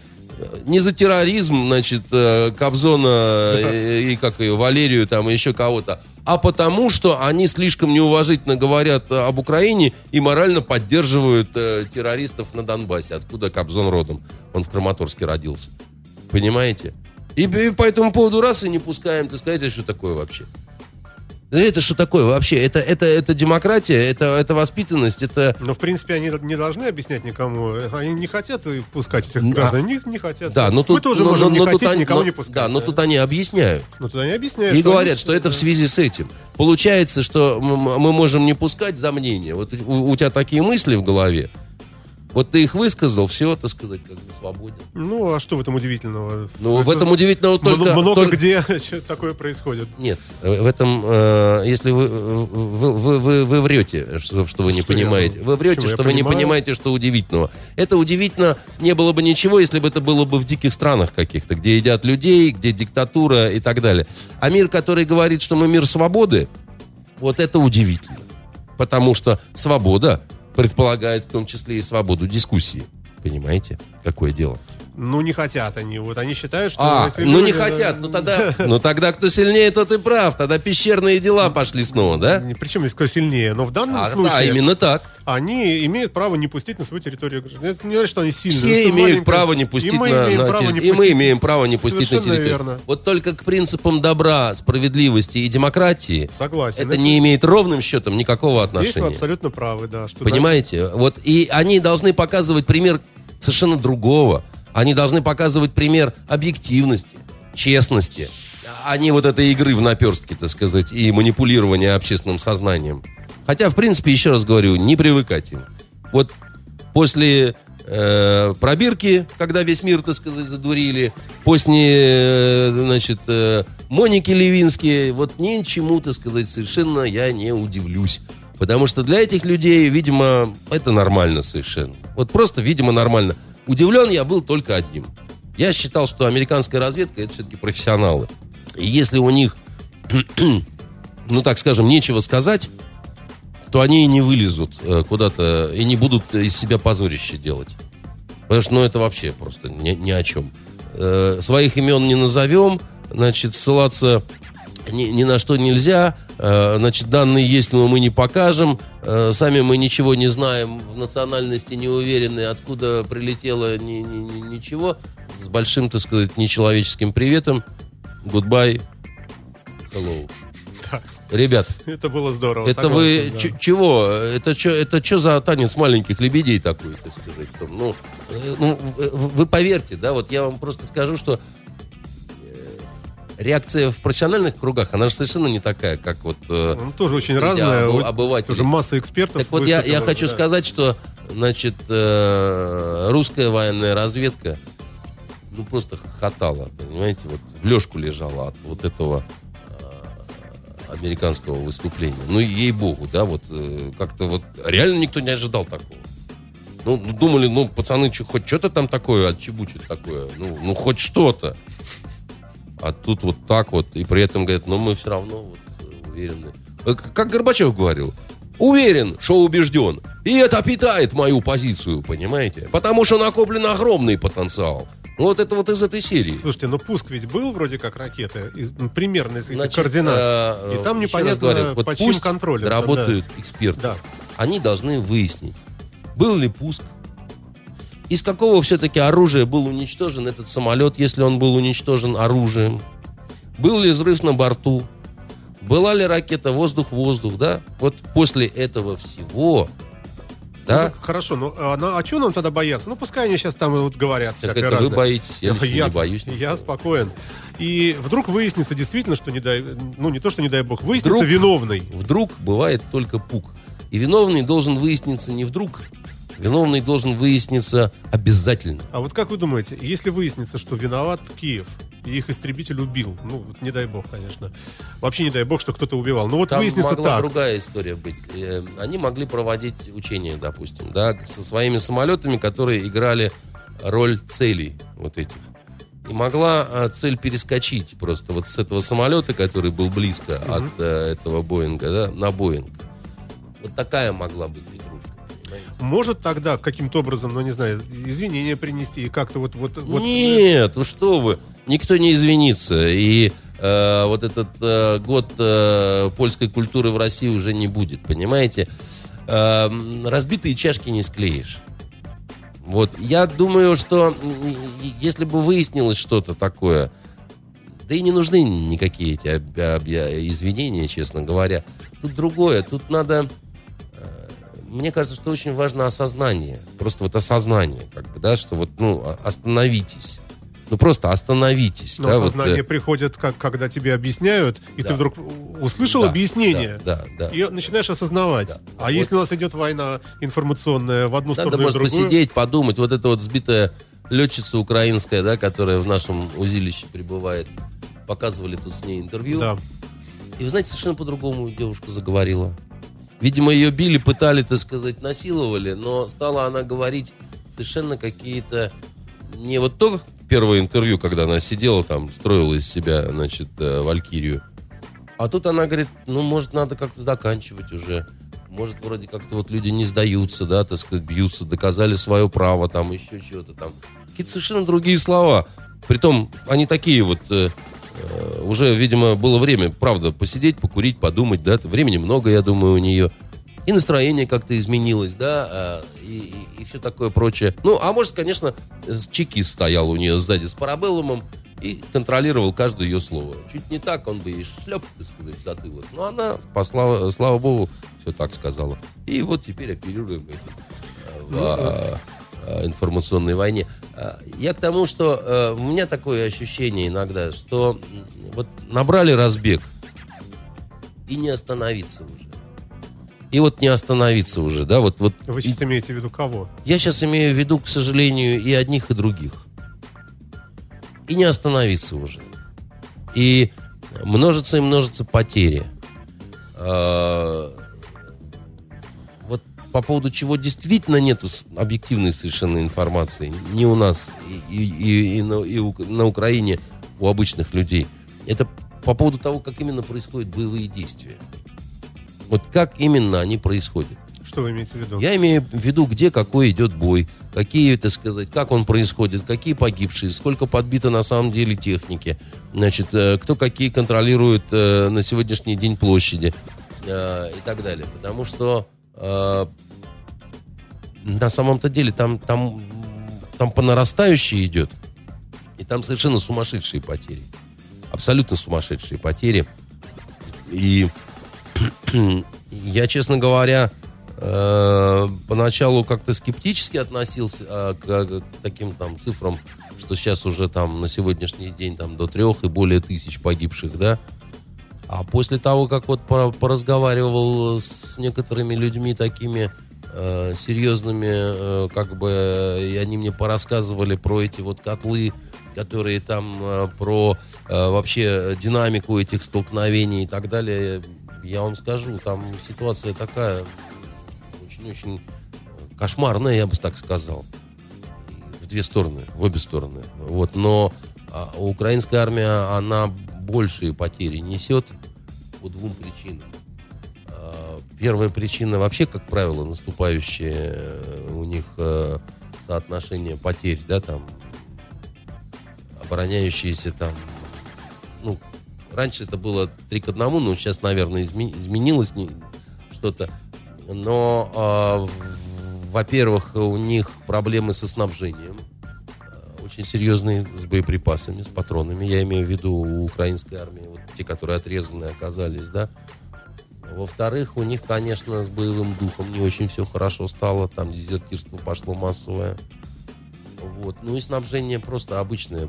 не за терроризм, значит, э, Кобзона э, и, как ее, Валерию там и еще кого-то, а потому что они слишком неуважительно говорят э, об Украине и морально поддерживают э, террористов на Донбассе, откуда Кобзон родом. Он в Краматорске родился. Понимаете? И, и по этому поводу раз и не пускаем, сказать, это что такое вообще? Да это что такое вообще? Это, это, это демократия, это, это воспитанность, это... Но, в принципе, они не должны объяснять никому. Они не хотят пускать этих Да. граждан. Не, не хотят. Да, но Мы тут, тоже но- можем но- не но хотеть они- никого но- не пускать. Да, но тут они объясняют. Но тут они объясняют. И что говорят, они- что это в да. связи с этим. Получается, что мы можем не пускать за мнение. Вот у, у тебя такие мысли в голове. Вот ты их высказал, все, так сказать, как бы свободен. Ну, а что в этом удивительного? Ну, в Это этом удивительного только... Много только- где такое происходит. Нет, в этом, э, если вы, вы, вы, вы, вы врете, что, что вы не Что я- понимаете. Вы врете? Я что вы не понимаю. понимаете, что удивительного. Это удивительно не было бы ничего, если бы это было бы в диких странах каких-то, где едят людей, где диктатура и так далее. А мир, который говорит, что мы мир свободы, вот это удивительно. Потому что свобода предполагает в том числе и свободу дискуссии. Понимаете, какое дело? Ну, не хотят они. Вот они считают, что... А, если ну не хотят, ну тогда, ну тогда кто сильнее, тот и прав. Тогда пещерные дела пошли снова, да? Причем есть кто сильнее. Но в данном А, случае да, именно так. они имеют право не пустить на свою территорию. Это не значит, что они сильные. Все имеют право не пустить на, имеем на право терри- не И мы имеем право не пустить на территорию. Вот только к принципам добра, справедливости и демократии Согласен. это не имеет ровным счетом никакого Здесь вы отношения. абсолютно правы, да. Что Понимаете? Вот и они должны показывать пример совершенно другого. Они должны показывать пример объективности, честности, а не вот этой игры в наперстке, так сказать, и манипулирования общественным сознанием. Хотя, в принципе, еще раз говорю, не привыкать им. Вот после э, пробирки, когда весь мир, так сказать, задурили, после, э, значит, э, Моники Левински, вот ничему, так сказать, совершенно я не удивлюсь. Потому что для этих людей, видимо, это нормально совершенно. Вот просто, видимо, нормально. Удивлен я был только одним. Я считал, что американская разведка это все-таки профессионалы. И если у них, ну так скажем, нечего сказать, то они и не вылезут э, куда-то и не будут из себя позорище делать. Потому что, ну, это вообще просто ни, ни о чем. Э, своих имен не назовем, значит, ссылаться ни, ни на что нельзя, э, значит, данные есть, но мы не покажем, э, сами мы ничего не знаем, в национальности не уверены, откуда прилетело ни- ни- ни- ничего, с большим, так сказать, нечеловеческим приветом, goodbye, hello. Да, Ребят, это было здорово. это вы согласен, да. ч- чего? Это что это чё за танец маленьких лебедей такой, так сказать? Там, ну, э, ну, вы поверьте, да, вот я вам просто скажу, что реакция в профессиональных кругах, она же совершенно не такая, как вот... э, Он тоже очень разная. Вот обывателей. Тоже масса экспертов. Так вот, я, я хочу да. сказать, что, значит, э, русская военная разведка, ну, просто хохотала, понимаете, вот в лёжку лежала от вот этого э, американского выступления. Ну, ей-богу, да, вот э, как-то вот реально никто не ожидал такого. Ну, думали, ну, пацаны, хоть что-то там такое отчебучат такое, ну, ну, хоть что-то. А тут вот так вот, и при этом говорят, ну мы все равно вот э, уверены. Э, Как Горбачев говорил, уверен, что убежден. И это питает мою позицию, понимаете? Потому что накоплен огромный потенциал. Вот это вот из этой серии. Слушайте, но пуск ведь был вроде как ракеты, из- ну, примерно из этих Значит, координат. э, И там непонятно, говорю, вот под чьим контролем. Работают эксперты. Да. Они должны выяснить, был ли пуск, из какого все-таки оружия был уничтожен этот самолет, если он был уничтожен оружием, был ли взрыв на борту, была ли ракета воздух-воздух, да? Вот после этого всего, да? Ну, хорошо, ну а, а что нам тогда бояться? Ну, пускай они сейчас там вот говорят Так всякое это вы разное. боитесь, я я, не боюсь. Я ничего. спокоен. И вдруг выяснится действительно, что не дай... Ну, не то, что не дай бог, выяснится Вдруг- виновный. Вдруг бывает только пук. И виновный должен выясниться не вдруг, виновный должен выясниться обязательно. А вот как вы думаете, если выяснится, что виноват Киев, и их истребитель убил, ну, не дай бог, конечно. Вообще не дай бог, что кто-то убивал. Ну, вот Там выяснится могла так. другая история быть. Э, Они могли проводить учения, допустим, да, со своими самолетами, которые играли роль целей вот этих. И могла а, цель перескочить просто вот с этого самолета, который был близко от э, этого Боинга, да, на Боинг. Вот такая могла быть понимаете? Может тогда каким-то образом, ну, не знаю, извинения принести и как-то вот... вот, вот Нет, ну что вы, никто не извинится. И э, вот этот э, год э, польской культуры в России уже не будет, понимаете? Э, разбитые чашки не склеишь. Вот, я думаю, что если бы выяснилось что-то такое, да и не нужны никакие эти об- об- извинения, честно говоря. Тут другое, тут надо мне кажется, что очень важно осознание. Просто вот осознание, как бы, да, что вот, ну, о- остановитесь. Ну, просто остановитесь. Но да, вот, сознание э, приходит, как, когда тебе объясняют, и Да. ты вдруг услышал да, объяснение, Да, да, да. и начинаешь осознавать. Да. А Вот. если у нас идет война информационная в одну Надо, сторону и в другую... посидеть, подумать. Вот эта вот сбитая летчица украинская, да, которая в нашем узилище пребывает. Показывали тут с ней интервью. Да. И вы знаете, совершенно по-другому девушка заговорила. Видимо, ее били, пытали, так сказать, насиловали, но стала она говорить совершенно какие-то... Не вот то первое интервью, когда она сидела там, строила из себя, значит, э, Валькирию. А тут она говорит, ну, может, надо как-то заканчивать уже. Может, вроде как-то вот люди не сдаются, да, так сказать, бьются, доказали свое право, там, еще чего-то там. Какие-то совершенно другие слова. Притом, они такие вот... э, уже, видимо, было время, правда, посидеть, покурить, подумать, да, времени много, я думаю, у нее. И настроение как-то изменилось, да, а, и, и, все такое прочее. Ну, а может, конечно, чекист стоял у нее сзади с парабеллумом и контролировал каждое ее слово. Чуть не так, он бы ей шлеп, так сказать, в затылок. Но она, по слава, слава богу, все так сказала. И вот теперь оперируем этим э, а, а, информационной войне. А, Я к тому, что э, у меня такое ощущение иногда, что вот набрали разбег и не остановиться уже. И вот не остановиться уже, да, вот, вот Вы и- сейчас имеете в виду кого? я сейчас имею в виду, к сожалению, и одних, и других. И не остановиться уже. И множится и множится потери. А, Вот по поводу чего действительно нету с- объективной совершенно информации ни у нас и, и- и- на, и у- на Украине у обычных людей. Это по поводу того, как именно происходят боевые действия. Вот как именно они происходят. Что вы имеете в виду? Я имею в виду, где какой идет бой, какие, так сказать, как он происходит, какие погибшие, сколько подбито на самом деле техники, значит, э, кто какие контролирует э, на сегодняшний день площади э, и так далее. Потому что на самом-то деле там, там, там по нарастающей идет, и там совершенно сумасшедшие потери. Абсолютно сумасшедшие потери. И я, честно говоря, э, поначалу как-то скептически относился э, к, к таким там цифрам, что сейчас уже там на сегодняшний день там до трех и более тысяч погибших, да. А после того, как вот пора- поразговаривал с некоторыми людьми такими э, серьезными, э, как бы, и они мне порассказывали про эти вот котлы, которые там, э, про э, вообще динамику этих столкновений и так далее, я вам скажу, там ситуация такая очень-очень кошмарная, я бы так сказал. В две стороны, в обе стороны. Вот, но А украинская армия, она большие потери несет по двум причинам. Первая причина вообще, как правило, наступающие э, у них э, соотношение потерь, да, там, обороняющиеся там, ну, раньше это было 3 к 1, но сейчас, наверное, изменилось что-то. Но, э, во-первых, у них проблемы со снабжением очень серьезные с боеприпасами, с патронами. Я имею в виду у украинской армии, вот те, которые отрезаны оказались, да. Во-вторых, у них, конечно, с боевым духом не очень все хорошо стало. Там дезертирство пошло массовое. Вот. Ну и снабжение просто обычное.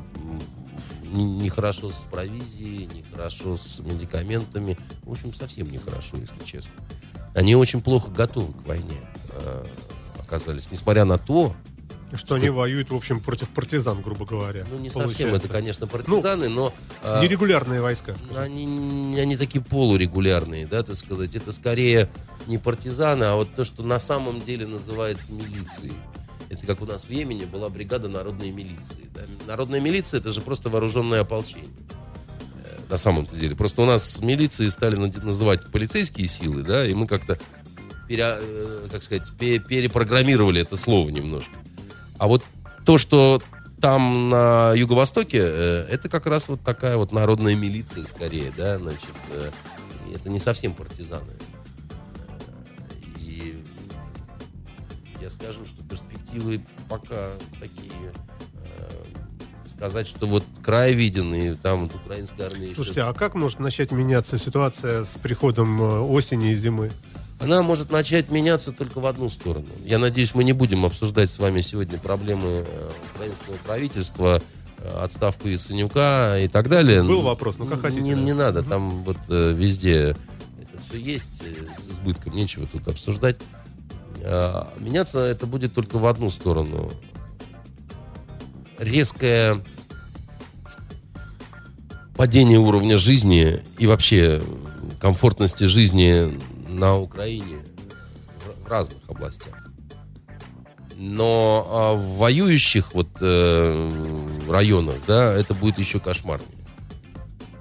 Нехорошо не с провизией, нехорошо с медикаментами. В общем, совсем нехорошо, если честно. Они очень плохо готовы к войне э, оказались. Несмотря на то, что, что они воюют, в общем, против партизан, грубо говоря. Ну, не получается. совсем это, конечно, партизаны, ну, но... А, нерегулярные войска. Они, они такие полурегулярные, да, так сказать. Это скорее не партизаны, а вот то, что на самом деле называется милицией. Это как у нас в Йемене была бригада народной милиции. Да? Народная милиция это же просто вооруженное ополчение. Э, на самом-то деле. Просто у нас милиции стали называть полицейские силы, да, и мы как-то пере, э, как сказать, перепрограммировали это слово немножко. А вот то, что там на юго-востоке, э, это как раз вот такая вот народная милиция скорее, да, значит, э, это не совсем партизаны. Э, и я скажу, что перспективы пока такие сказать, что вот край виден, и там вот украинская армия... Слушайте, а как может начать меняться ситуация с приходом осени и зимы? Она может начать меняться только в одну сторону. Я надеюсь, мы не будем обсуждать с вами сегодня проблемы э, украинского правительства, э, отставку Яценюка и так далее. Был вопрос, ну как хотите. Не, не надо, там вот э, везде это все есть с избытком, нечего тут обсуждать. Меняться это будет только в одну сторону. Резкое падение уровня жизни и вообще комфортности жизни на Украине в, разных областях. Но а, в воюющих вот э, районах, да, это будет еще кошмарнее.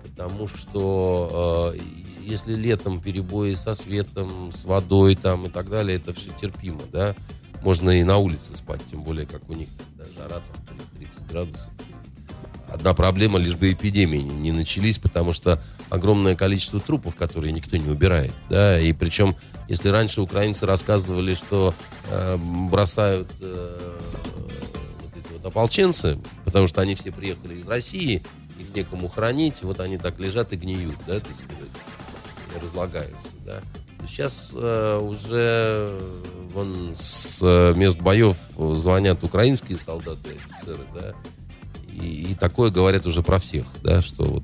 Потому что э, если летом перебои со светом, с водой там и так далее, это все терпимо, да. Можно и на улице спать, тем более, как у них да, жара там 30 градусов. Одна проблема, лишь бы эпидемии не, начались, потому что огромное количество трупов, которые никто не убирает. Да? И причем, если раньше украинцы рассказывали, что э, бросают э, вот эти вот ополченцы, потому что они все приехали из России, их некому хранить, вот они так лежат и гниют, да, так сказать, и разлагаются, да. Сейчас э, уже вон с э, мест боев звонят украинские солдаты офицеры, да, и, и такое говорят уже про всех, да, что вот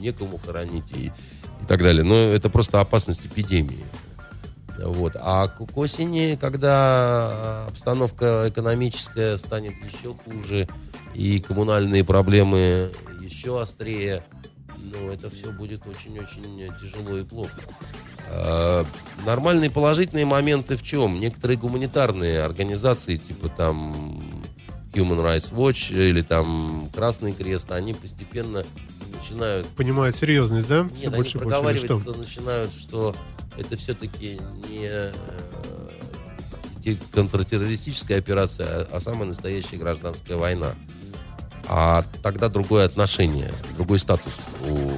некому хоронить и, и так далее. Но это просто опасность эпидемии. Вот. А к осени, когда обстановка экономическая станет еще хуже, и коммунальные проблемы еще острее, ну, это все будет очень-очень тяжело и плохо. А, нормальные положительные моменты в чем? Некоторые гуманитарные организации, типа там Human Rights Watch или там Красный Крест, они постепенно начинают... Понимают серьезность, да? Нет, они проговариваться начинают, что это все-таки не э, контртеррористическая операция, а, а самая настоящая гражданская война. А тогда другое отношение, другой статус у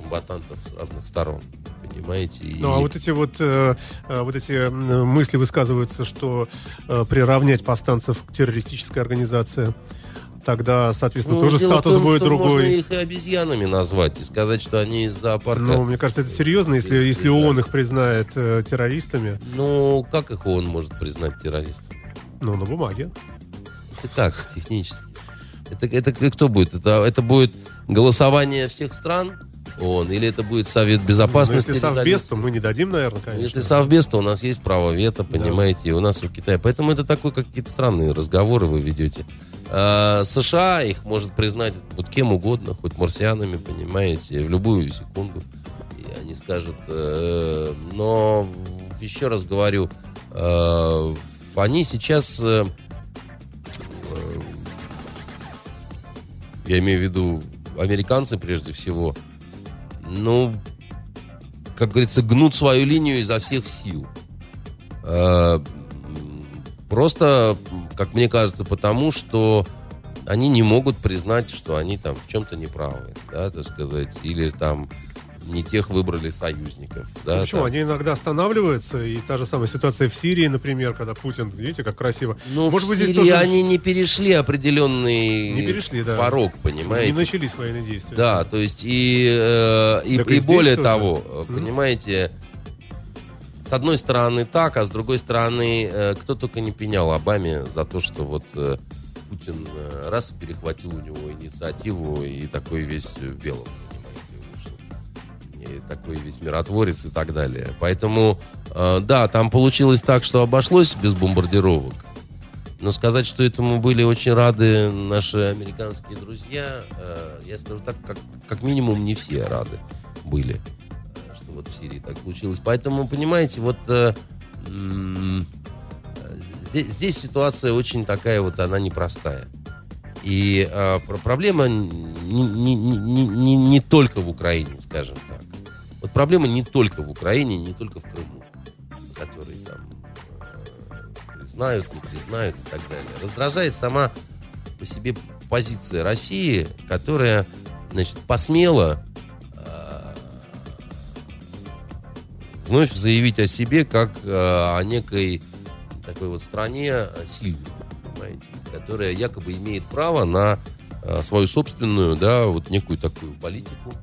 комбатантов с разных сторон понимаете? И... Ну, а вот эти вот, э, э вот эти мысли высказываются, что э, приравнять повстанцев к террористической организации тогда, соответственно, ну, тоже статус том, будет другой. Можно их обезьянами назвать и сказать, что они из зоопарка. Ну, мне кажется, это серьезно, если, если ООН их признает э, террористами. Ну, как их ООН может признать террористами? Ну, на бумаге. И так, технически. Это, это кто будет? Это, это будет голосование всех стран? ООН, или это будет Совет Безопасности. Ну, если Совбез, то мы не дадим, наверное, конечно. Если Совбез, то у нас есть право вето, понимаете, да. и у нас у Китая. Поэтому это такой, какие-то странные разговоры вы ведете. А, США их может признать вот кем угодно, хоть марсианами, понимаете, в любую секунду. И они скажут, э, но еще раз говорю, э, они сейчас э, я имею в виду американцы прежде всего, ну, как говорится, гнут свою линию изо всех сил. Э, просто, как мне кажется, потому что они не могут признать, что они там в чем-то неправы, да, так сказать, или там не тех выбрали союзников. Да, ну, почему? там. Они иногда останавливаются, и та же самая ситуация в Сирии, например, когда Путин, видите, как красиво. Ну, Может в быть, Сирии здесь тоже... они не перешли определенный не перешли, да. порог, понимаете? Не начались военные действия. Да, то есть и, э, и, и, и более тоже. того, понимаете, с одной стороны так, а с другой стороны, э, кто только не пенял Обаме за то, что вот э, Путин э, раз перехватил у него инициативу и такой весь в белом такой весь миротворец и так далее. Поэтому, э, да, там получилось так, что обошлось без бомбардировок. Но сказать, что этому были очень рады наши американские друзья, э, я скажу так, как, как минимум не все рады были, э, что вот в Сирии так случилось. Поэтому, понимаете, вот э, э, здесь, здесь ситуация очень такая вот, она непростая. И э, проблема не, не, не, не, не только в Украине, скажем так. Вот проблема не только в Украине, не только в Крыму, которые там э, признают, не признают и так далее. Раздражает сама по себе позиция России, которая, значит, посмела э, вновь заявить о себе как э, о некой такой вот стране сильной, понимаете, которая якобы имеет право на свою собственную, да, вот некую такую политику,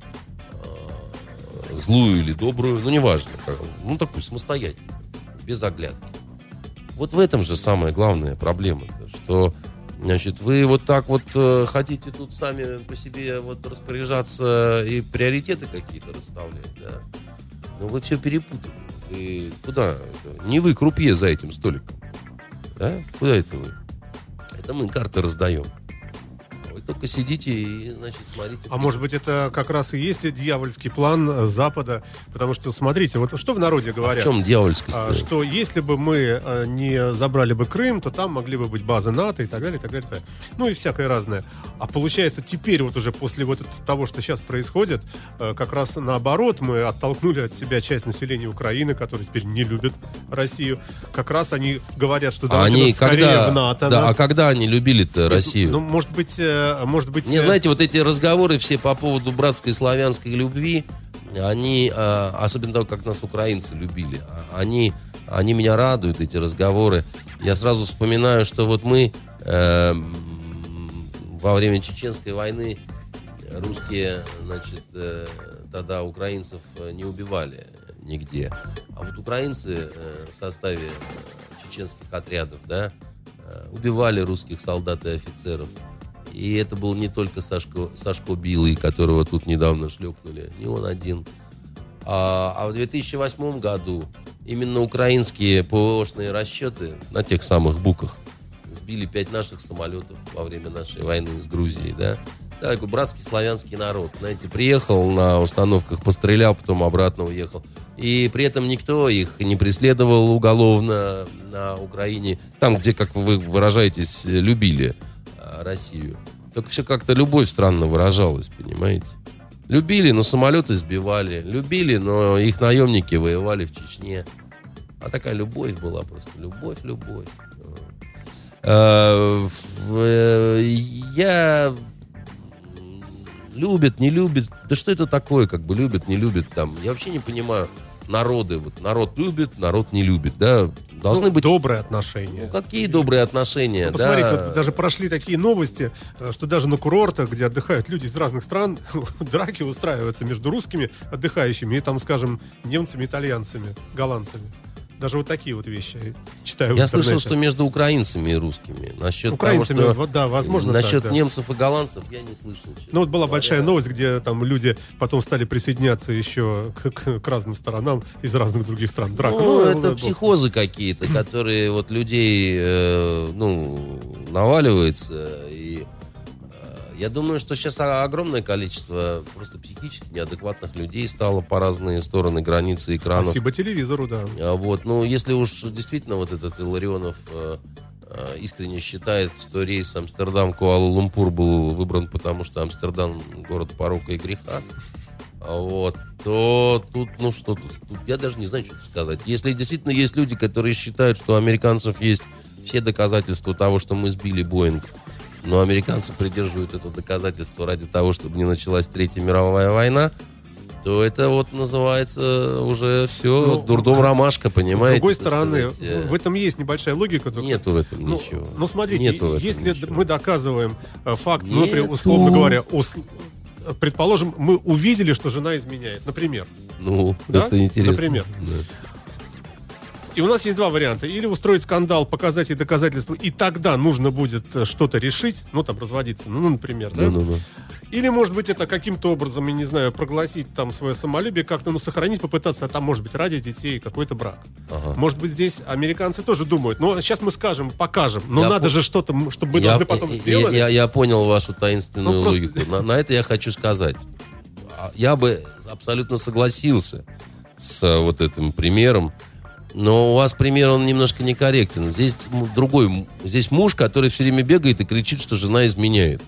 злую или добрую, ну, неважно, ну, такую самостоятельную, без оглядки. Вот в этом же самая главная проблема, что, значит, вы вот так вот э, хотите тут сами по себе вот распоряжаться и приоритеты какие-то расставлять, да, но вы все перепутали. И куда? Не вы крупье за этим столиком. Да? Куда это вы? Это мы карты раздаем только сидите и, значит, смотрите. А может быть, это как раз и есть дьявольский план э, Запада? Потому что, смотрите, вот что в народе говорят? А в чем дьявольский а, Что если бы мы э, не забрали бы Крым, то там могли бы быть базы НАТО и так далее, и так далее. И так далее. Ну и всякое разное. А получается, теперь вот уже после вот того, что сейчас происходит, э, как раз наоборот, мы оттолкнули от себя часть населения Украины, которые теперь не любят Россию. Как раз они говорят, что давайте они скорее когда, в НАТО. Да, нас. а когда они любили-то Россию? Ну, может быть, может быть... Не, знаете, вот эти разговоры все по поводу братской славянской любви, они, а, особенно того, как нас украинцы любили, а, они, они меня радуют, эти разговоры. Я сразу вспоминаю, что вот мы э, во время Чеченской войны русские, значит, э, тогда украинцев не убивали нигде. А вот украинцы э, в составе чеченских отрядов, да, убивали русских солдат и офицеров. И это был не только Сашко, Сашко Билый, которого тут недавно шлепнули, не он один. А, а в 2008 году именно украинские ПВОшные расчеты на тех самых буках сбили пять наших самолетов во время нашей войны с Грузией, да. Да, такой братский славянский народ. Знаете, приехал на установках, пострелял, потом обратно уехал. И при этом никто их не преследовал уголовно на Украине. Там, где, как вы выражаетесь, любили. Россию. Только все как-то любовь странно выражалась, понимаете? Любили, но самолеты сбивали. Любили, но их наемники воевали в Чечне. А такая любовь была просто. Любовь, любовь. Э, э, я любит, не любит. Да что это такое, как бы любит, не любит там. Я вообще не понимаю народы. Вот народ любит, народ не любит, да. Должны ну, быть добрые отношения. Ну, какие добрые отношения? Ну, посмотрите, да. вот даже прошли такие новости, э, что даже на курортах, где отдыхают люди из разных стран, драки устраиваются между русскими отдыхающими и там, скажем, немцами, итальянцами, голландцами. Даже вот такие вот вещи читаю. Я слышал, что между украинцами и русскими. Насчет украинцами, того, что вот, да, возможно. Насчет так, да. немцев и голландцев я не слышал. Ну вот была говоря. большая новость, где там люди потом стали присоединяться еще к, к, к разным сторонам из разных других стран. Драка. Ну, ну это вот, психозы какие-то, которые вот людей, э, ну, наваливаются и я думаю, что сейчас огромное количество просто психически неадекватных людей стало по разные стороны границы экранов. Спасибо телевизору, да. А вот, ну, если уж действительно вот этот Иларионов э, э, искренне считает, что рейс Амстердам-Куала-Лумпур был выбран потому, что Амстердам город порока и греха, а вот, то тут, ну что тут, тут, я даже не знаю, что сказать. Если действительно есть люди, которые считают, что у американцев есть все доказательства того, что мы сбили Боинг, но американцы придерживают это доказательство ради того, чтобы не началась Третья мировая война, то это вот называется уже все Ну, дурдом ромашка, понимаете? С другой стороны, сказать, э, в этом есть небольшая логика. только- Нету в этом Ну, ничего. ну, смотрите, Нету если ничего. мы доказываем э, факт, ну, например, Нету. условно говоря, ус- предположим, мы увидели, что жена изменяет, например. Ну, Да? это интересно. Например. Да. И у нас есть два варианта. Или устроить скандал, показать ей доказательства, и тогда нужно будет э, что-то решить, ну, там, разводиться, ну, например, да? Ну-ну-ну. Или, может быть, это каким-то образом, я не знаю, прогласить там свое самолюбие, как-то, ну, сохранить, попытаться, а там, может быть, ради детей какой-то брак. Ага. Может быть, здесь американцы тоже думают, ну, сейчас мы скажем, покажем, но Я надо по- же что-то, чтобы мы Я- должны потом я- сделать. Я, я понял вашу таинственную Ну, просто- логику. На, на это я хочу сказать. А, Я бы абсолютно согласился с э, вот этим примером. Но у вас пример, он немножко некорректен. Здесь другой. Здесь муж, который все время бегает и кричит, что жена изменяет.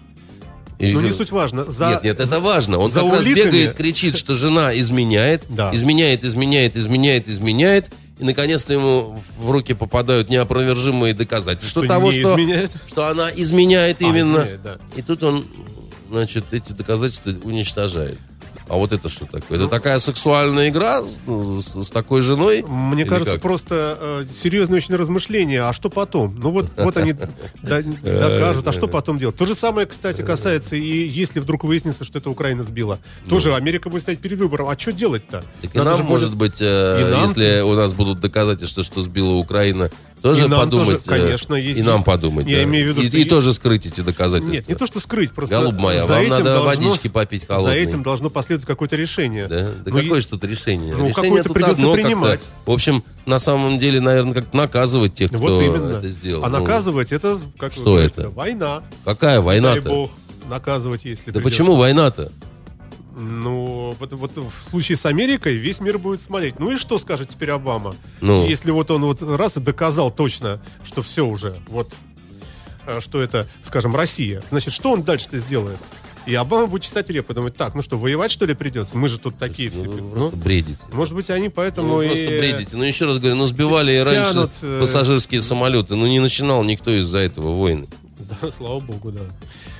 И- Но не суть важно. За... Нет, нет, это важно. Он за как раз уликами- бегает, кричит, что жена изменяет, Да. изменяет, изменяет, изменяет, изменяет, и наконец-то ему в руки попадают неопровержимые доказательства Что того, что, изменяет? что она изменяет А, именно. изменяет, да. И тут он, значит, эти доказательства уничтожает. А вот это что такое? Это такая сексуальная игра с, с- такой женой? Мне Или кажется, как? просто э, серьезные очень размышления. А что потом? Ну вот, вот они докажут. А что потом делать? То же самое, кстати, касается и если вдруг выяснится, что это Украина сбила. Тоже Америка будет стоять перед выбором. А что делать-то? Так и нам, же может быть, э, если у нас будут доказательства, что сбила Украина, тоже подумать. тоже, э, конечно, есть- И нам подумать. Я да. имею в виду, и, что и тоже скрыть эти доказательства. Нет, не то, что скрыть, просто Голубь моя, за вам этим надо должно- водички попить За холодной. этим должно последовать какое-то решение. Да? Да Ну, какое и- же тут решение? Ну, Решение какое-то придется одно принимать. В общем, на самом деле, наверное, как наказывать тех, кто Вот именно. это сделал. А Ну, наказывать это, как что это? война. какая Дай война-то? бог наказывать, если Да придется. почему война-то? Ну, вот, вот в случае с Америкой весь мир будет смотреть. Ну и что скажет теперь Обама? Ну. Если вот он вот раз и доказал точно, что все уже, вот, э, что это, скажем, Россия, значит, что он дальше-то сделает? И Обама будет чесать репу, думать, так, ну что, воевать что ли придется? Мы же тут такие все. Ну, Ну, просто бредите. может быть, они Ну, поэтому вы и... просто бредите. Ну, еще раз говорю, ну, сбивали и раньше тянут, э, пассажирские самолеты. Ну, не начинал никто из-за этого войны. Да, слава богу, да.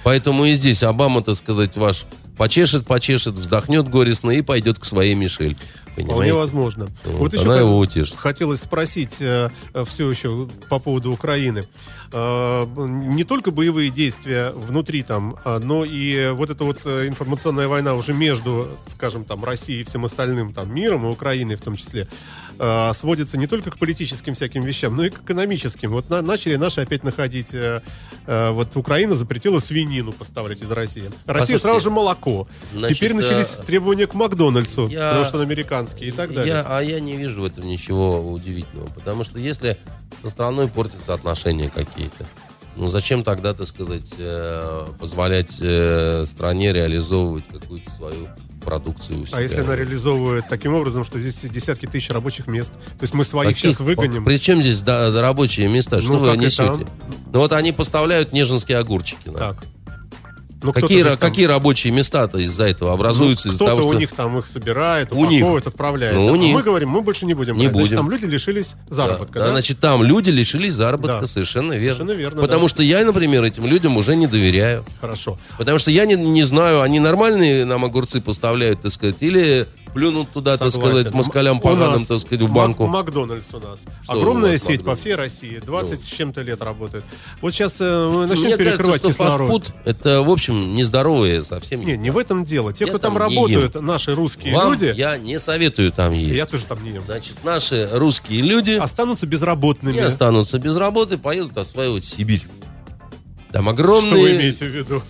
Поэтому и здесь Обама, так сказать, ваш почешет, почешет, вздохнет горестно и пойдет к своей Мишель. Вполне Понимаете? возможно. Вот, еще она его утешит. хотелось спросить все еще по поводу Украины. Э, не только боевые действия внутри там, а, но и вот эта вот э, информационная война уже между, скажем, там, Россией и всем остальным там миром, и Украиной в том числе, э, сводится не только к политическим всяким вещам, но и к экономическим. Вот на- начали наши опять находить, э, э, вот Украина запретила свинину поставлять из России. Россия Послушайте, сразу же молоко. значит, Теперь начались э, требования к Макдональдсу, я- потому что он американский и так далее. Я, а я не вижу в этом ничего удивительного. Потому что если со страной портятся отношения какие-то, ну зачем тогда, так сказать, э, позволять э, стране реализовывать какую-то свою продукцию? А если она реализовывает таким образом, что здесь десятки тысяч рабочих мест, то есть мы своих Каких? сейчас выгоним. Причем здесь да, да, рабочие места? Что Ну, вы несете? Ну вот они поставляют нежинские огурчики. Так. Ну, Какие, там- какие рабочие места-то из-за этого образуются? ну, кто-то того, у что... них там их собирает, У них. отправляет. Ну, у А них. мы говорим, мы больше не будем. Не брать. Значит, будем. там люди лишились заработка, Да, да? Значит, там люди лишились заработка, Да. совершенно верно. Совершенно верно, Потому да. что я, например, этим людям уже не доверяю. Хорошо. Потому что я не, не знаю, они нормальные нам огурцы поставляют, так сказать, или плюнут туда, так Согласен. сказать, москалям У поганым, нас так сказать, в банку. Макдональдс у нас. Что у Огромная вас сеть по Макдональдс? всей России. 20 с чем-то лет работает. Вот сейчас э, мы начнем Мне кажется, перекрывать что кислород. фастфуд это, в общем, нездоровые совсем. Не, не в этом дело. Те, Я кто там, там работают, наши русские Вам люди, я не советую там есть. я тоже там не ем, Значит, наши русские люди останутся безработными. не останутся без работы, поедут осваивать Сибирь. Там Что вы огромные... имеете в виду?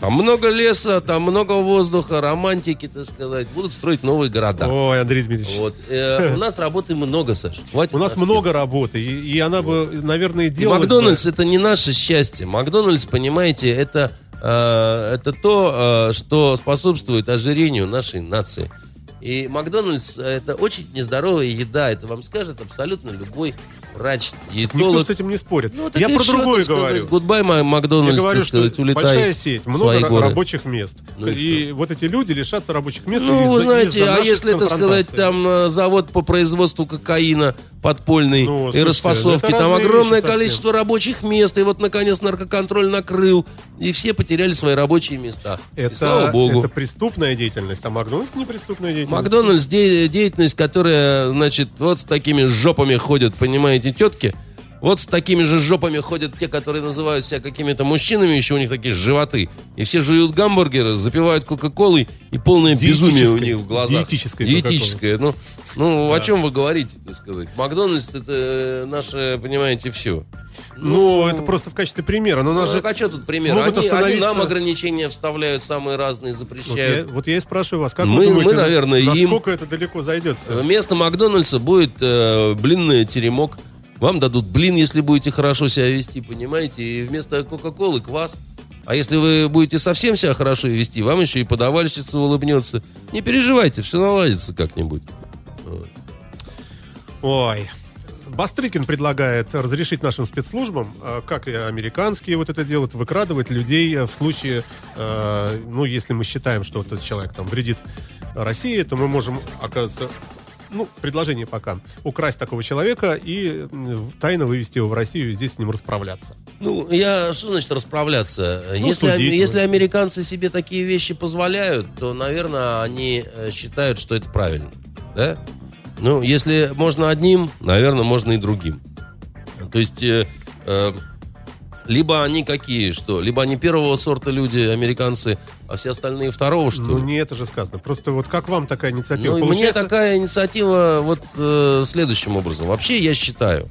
Там много леса, там много воздуха, романтики, так сказать. Будут строить новые города. Ой, Андрей Дмитриевич. Вот. Э, у нас работы много, Саша. Хватит У нас нас много работы, и, и она бы, наверное, И делалась бы- Макдональдс это не наше счастье. Макдональдс, понимаете, это, это то, э, что способствует ожирению нашей нации. И Макдональдс это очень нездоровая еда. Это вам скажет абсолютно любой врач, Никто диетолог. с этим не спорит. Ну, Я про другое сказать. говорю. Гудбай, Ма- Я Макдональдс, говорю, так что сказать, улетай большая сеть, много горы. рабочих мест. Ну и и вот эти люди лишатся рабочих мест Ну, вы знаете, а если, так сказать, там э, завод по производству кокаина подпольный Ну, и слушайте, расфасовки, это там огромное вещи совсем. количество рабочих мест, и вот, наконец, наркоконтроль накрыл, и все потеряли свои рабочие места. И это, слава богу. это преступная деятельность, а Макдональдс не преступная деятельность. Макдональдс де- деятельность, которая, значит, вот с такими жопами ходят, понимаете, тетки. Вот с такими же жопами ходят те, которые называют себя какими-то мужчинами, еще у них такие животы. И все жуют гамбургеры, запивают кока-колой, и полное безумие у них в глазах. Диетической Кока-Колы. Диетическое. Ну, ну Да. о чем вы говорите, так сказать? Макдональдс это э, наше, понимаете, все. Ну, это просто в качестве примера. Но у нас Ну, же... а что тут пример? могут Они, они остановиться- нам ограничения вставляют самые разные, Вот я, запрещают. вот я и спрашиваю вас, как Мы- вы думаете, мы, наверное, им- насколько это далеко зайдет? всё? Вместо Макдональдса будет э, блинный теремок. Вам дадут блин, если будете хорошо себя вести, понимаете? И вместо Кока-Колы квас. А если вы будете совсем себя хорошо вести, вам еще и подавальщица улыбнется. Не переживайте, все наладится как-нибудь. Ой. Бастрыкин предлагает разрешить нашим спецслужбам, э, как и американские вот это делают, выкрадывать людей э, в случае, э, ну, если мы считаем, что этот человек там вредит России, то мы можем, оказывается, ну, предложение пока, украсть такого человека и тайно вывести его в Россию и здесь с ним расправляться. Ну, я, что значит расправляться? Ну, если, судить, если может. американцы себе такие вещи позволяют, то, наверное, они э, считают, что это правильно. Да? Ну, если можно одним, наверное, можно и другим. То есть, э, э, либо они какие, что? Либо они первого сорта люди, американцы, а все остальные второго, что Ну, ли? не это же сказано. Просто вот как вам такая инициатива? Ну, и мне Получается, такая инициатива вот э, следующим образом. Вообще, я считаю,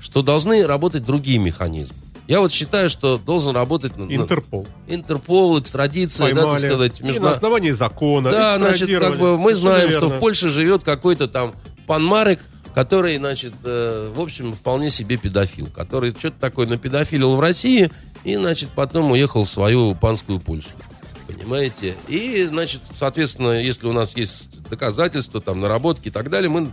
что должны работать другие механизмы. Я вот считаю, что должен работать на- на- Интерпол. Интерпол, экстрадиция, да, Поймали. так сказать, И между- на основании закона. Да, значит, как бы мы знаем, что верно. в Польше живет какой-то там пан Марек, который, значит, э, в общем, вполне себе педофил, который что-то такое напедофилил в России и, значит, потом уехал в свою панскую Польшу. Понимаете? И, значит, соответственно, если у нас есть доказательства, там, наработки и так далее, мы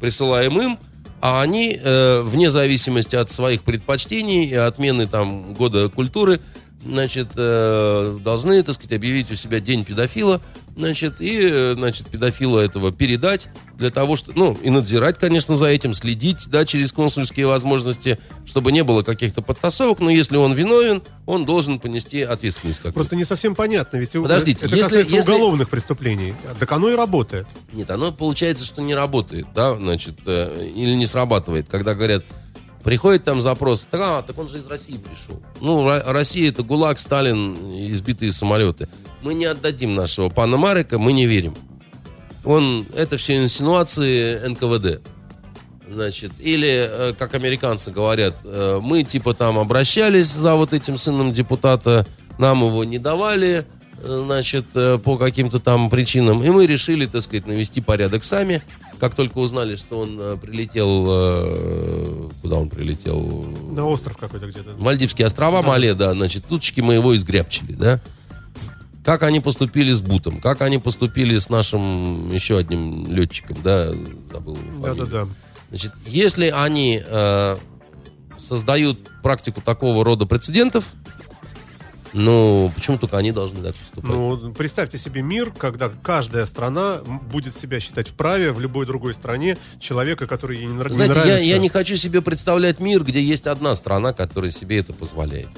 присылаем им, а они, э, вне зависимости от своих предпочтений и отмены там года культуры, значит, э, должны, так сказать, объявить у себя день педофила, значит, и, значит, педофила этого передать для того, что, ну, и надзирать, конечно, за этим, следить, да, через консульские возможности, чтобы не было каких-то подтасовок, но если он виновен, он должен понести ответственность какую-то. Просто не совсем понятно, ведь Подождите, это если- если- уголовных преступлений. Так оно и работает. Нет, оно получается, что не работает, да, значит, э, или не срабатывает, когда говорят, приходит там запрос, так, а, так он же из России пришел. Ну, Ро- Россия это ГУЛАГ, Сталин, избитые самолеты. Мы не отдадим нашего пана Марика, мы не верим. Он, это все инсинуации НКВД. Значит, или, э, как американцы говорят, э, мы типа там обращались за вот этим сыном депутата, нам его не давали, э, значит, по каким-то там причинам, и мы решили, так сказать, навести порядок сами. Как только узнали, что он прилетел, куда он прилетел? На остров какой-то где-то. Мальдивские острова, Да. Мале, да, значит, тутчики мы его изгрябчили, да? Как они поступили с Бутом, как они поступили с нашим еще одним летчиком, да, забыл. Да-да-да. Значит, если они э, создают практику такого рода прецедентов, ну, почему только они должны так поступать? Ну, представьте себе мир, когда каждая страна будет себя считать вправе в любой другой стране человека, который ей не, нрав- не Знаете, я, нравится. я не хочу себе представлять мир, где есть одна страна, которая себе это позволяет.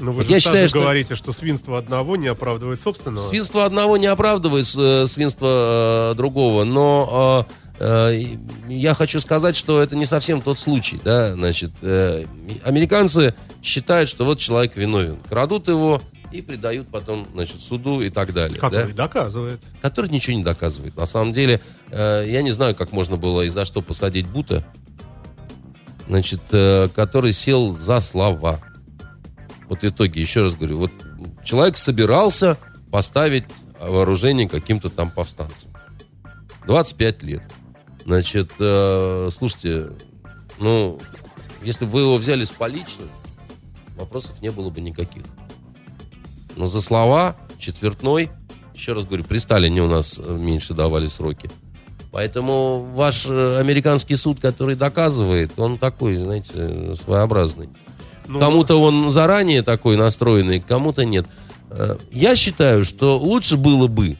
Но вы Вот же я считаю, что- говорите, что свинство одного не оправдывает собственного. Свинство одного не оправдывает э, свинство э, другого, но э, э, я хочу сказать, что это не совсем тот случай, да, значит, э, американцы считают, что вот человек виновен, крадут его и предают потом, значит, суду и так далее, да? Который доказывает. который ничего не доказывает. На самом деле, э, я не знаю, как можно было и за что посадить Бута, значит, э, который сел за слова. Вот в итоге, еще раз говорю, вот человек собирался поставить вооружение каким-то там повстанцам. 25 лет. Значит, э, слушайте, ну, если бы вы его взяли с поличным, вопросов не было бы никаких. Но за слова четвертной Еще раз говорю, при Сталине у нас меньше давали сроки. Поэтому ваш американский суд, который доказывает, он такой, знаете, своеобразный. Ну, Кому-то он заранее такой настроенный, кому-то нет. Э, Я считаю, что лучше было бы,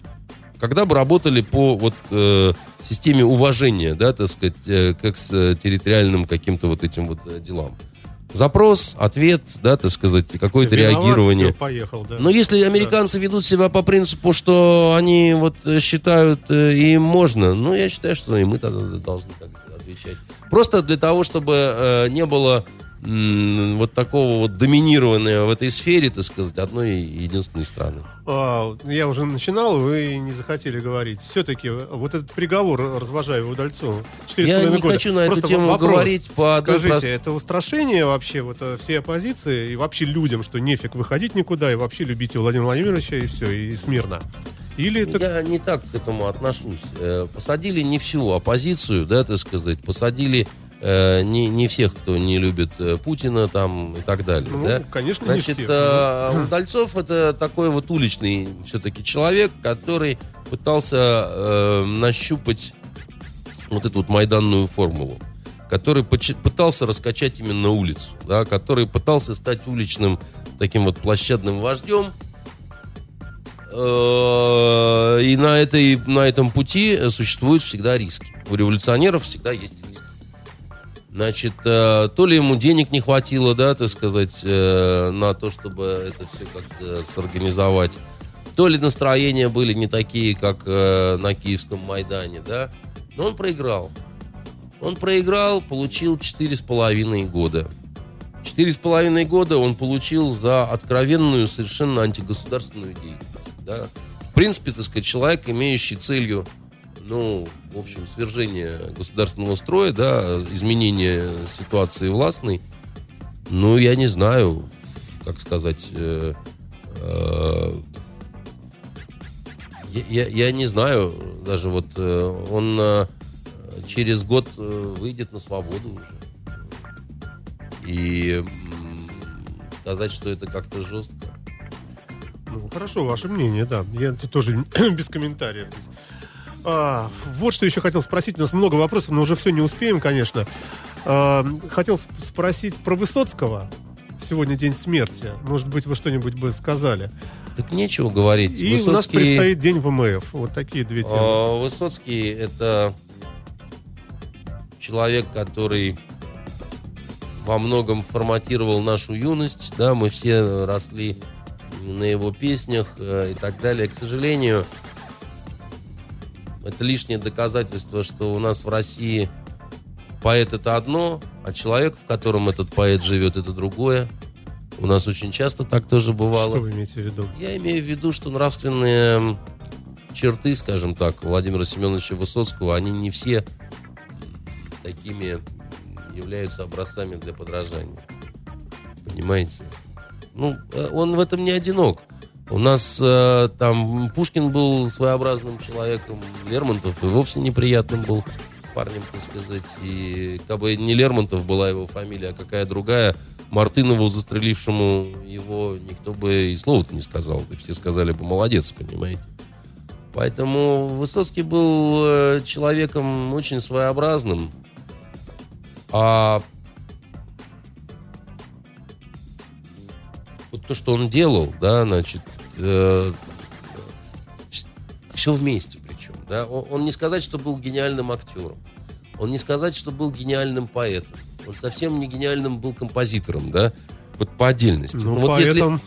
когда бы работали по вот э, системе уважения, да, так сказать, э, как с территориальным каким-то вот этим вот э, делам. Запрос, ответ, да, так сказать, какое-то виноват, реагирование. поехал, да. Но если американцы ведут себя по принципу, что они вот э, считают, э, им можно, ну, я считаю, что и мы тогда должны так отвечать. Просто для того, чтобы э, не было вот такого вот доминирования в этой сфере, так сказать, одной единственной страны. А, я уже начинал, вы не захотели говорить. Все-таки вот этот приговор удальцу. четыре с Я не года. хочу на эту Просто тему вопрос. говорить по Скажите, простой- это устрашение вообще вот э, всей оппозиции и вообще людям, что нефиг выходить никуда и вообще любите Владимира Владимировича и все, и смирно? Или это... Я не так к этому отношусь. Э, Посадили не всю оппозицию, да, так сказать, посадили э, не, не всех, кто не любит э, Путина там и так далее, Ну, да. конечно, Значит, не всех. э, Удальцов это такой вот уличный все-таки человек, который пытался э, нащупать вот эту вот майданную формулу, который пытался раскачать именно улицу, да, который пытался стать уличным таким вот площадным вождем. Э, И на, этой, на этом пути существуют всегда риски. У революционеров всегда есть риски. Значит, э, то ли ему денег не хватило, да, так сказать, э, на то, чтобы это все как-то сорганизовать, то ли настроения были не такие, как э, на Киевском Майдане, да, но он проиграл. Он проиграл, получил четыре с половиной года. Четыре с половиной года он получил за откровенную, совершенно антигосударственную деятельность. Да? В принципе, так сказать, человек, имеющий целью, ну, в общем, свержение государственного строя, да, изменение ситуации властной, ну, я не знаю, как сказать, э, э, я, я- не знаю, даже вот э, он э, через год э, выйдет на свободу уже. И м, сказать, что это как-то жестко. Ну, хорошо, ваше мнение, да. Я тоже без комментариев здесь. А, вот что еще хотел спросить. У нас много вопросов, но уже все не успеем, конечно. А, хотел сп- спросить про Высоцкого. Сегодня день смерти. Может быть, вы что-нибудь бы сказали. Так нечего говорить. И у нас предстоит день ВМФ. Вот такие две темы. А, Высоцкий это человек, который во многом форматировал нашу юность, да, мы все росли на его песнях э, и так далее. К сожалению, это лишнее доказательство, что у нас в России поэт это одно, а человек, в котором этот поэт живет, это другое. У нас очень часто так тоже бывало. Что вы имеете в виду? Я имею в виду, что нравственные черты, скажем так, Владимира Семеновича Высоцкого, они не все такими являются образцами для подражания. Понимаете? Ну, э, он в этом не одинок. У нас э, там Пушкин был своеобразным человеком, Лермонтов и вовсе неприятным был парнем, так сказать. И как бы не Лермонтов была его фамилия, а какая другая, Мартынову, застрелившему его, никто бы и слова не сказал. И все сказали бы молодец, понимаете. Поэтому Высоцкий был э, человеком очень своеобразным. А вот то, что он делал, да, значит, все вместе причем. Да? Он, он не сказать, что был гениальным актером. Он не сказать, что был гениальным поэтом. Он совсем не гениальным был композитором, да, вот по отдельности. Ну, вот если- поэтому,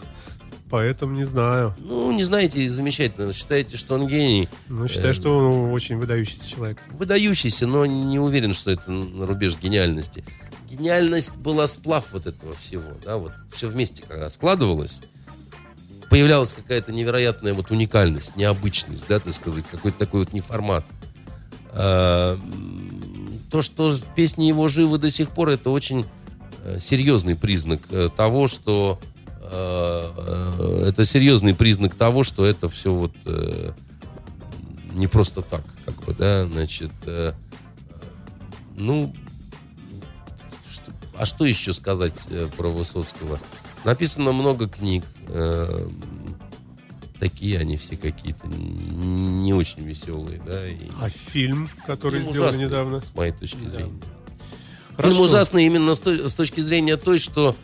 поэтому не знаю. ну, не знаете, замечательно, считаете, что он гений, Ну, считаю, Э, что он очень выдающийся человек. выдающийся, но не уверен, что это на рубеж гениальности. Гениальность была сплав вот этого всего, да, вот все вместе, когда складывалось, появлялась какая-то невероятная вот уникальность, необычность, да, так сказать, какой-то такой вот неформат. А, То, что песни его живы до сих пор, это очень э, серьезный признак э, того, что э, это серьезный признак того, что это все вот не просто так, как бы, да, значит, ну, а что еще сказать про Высоцкого? Написано много книг. э, такие они все какие-то не очень веселые, да. И... А фильм, который Фильм сделали ужасный, недавно? С моей точки Да. зрения. Хорошо. Фильм ужасный именно с, той- с точки зрения той, что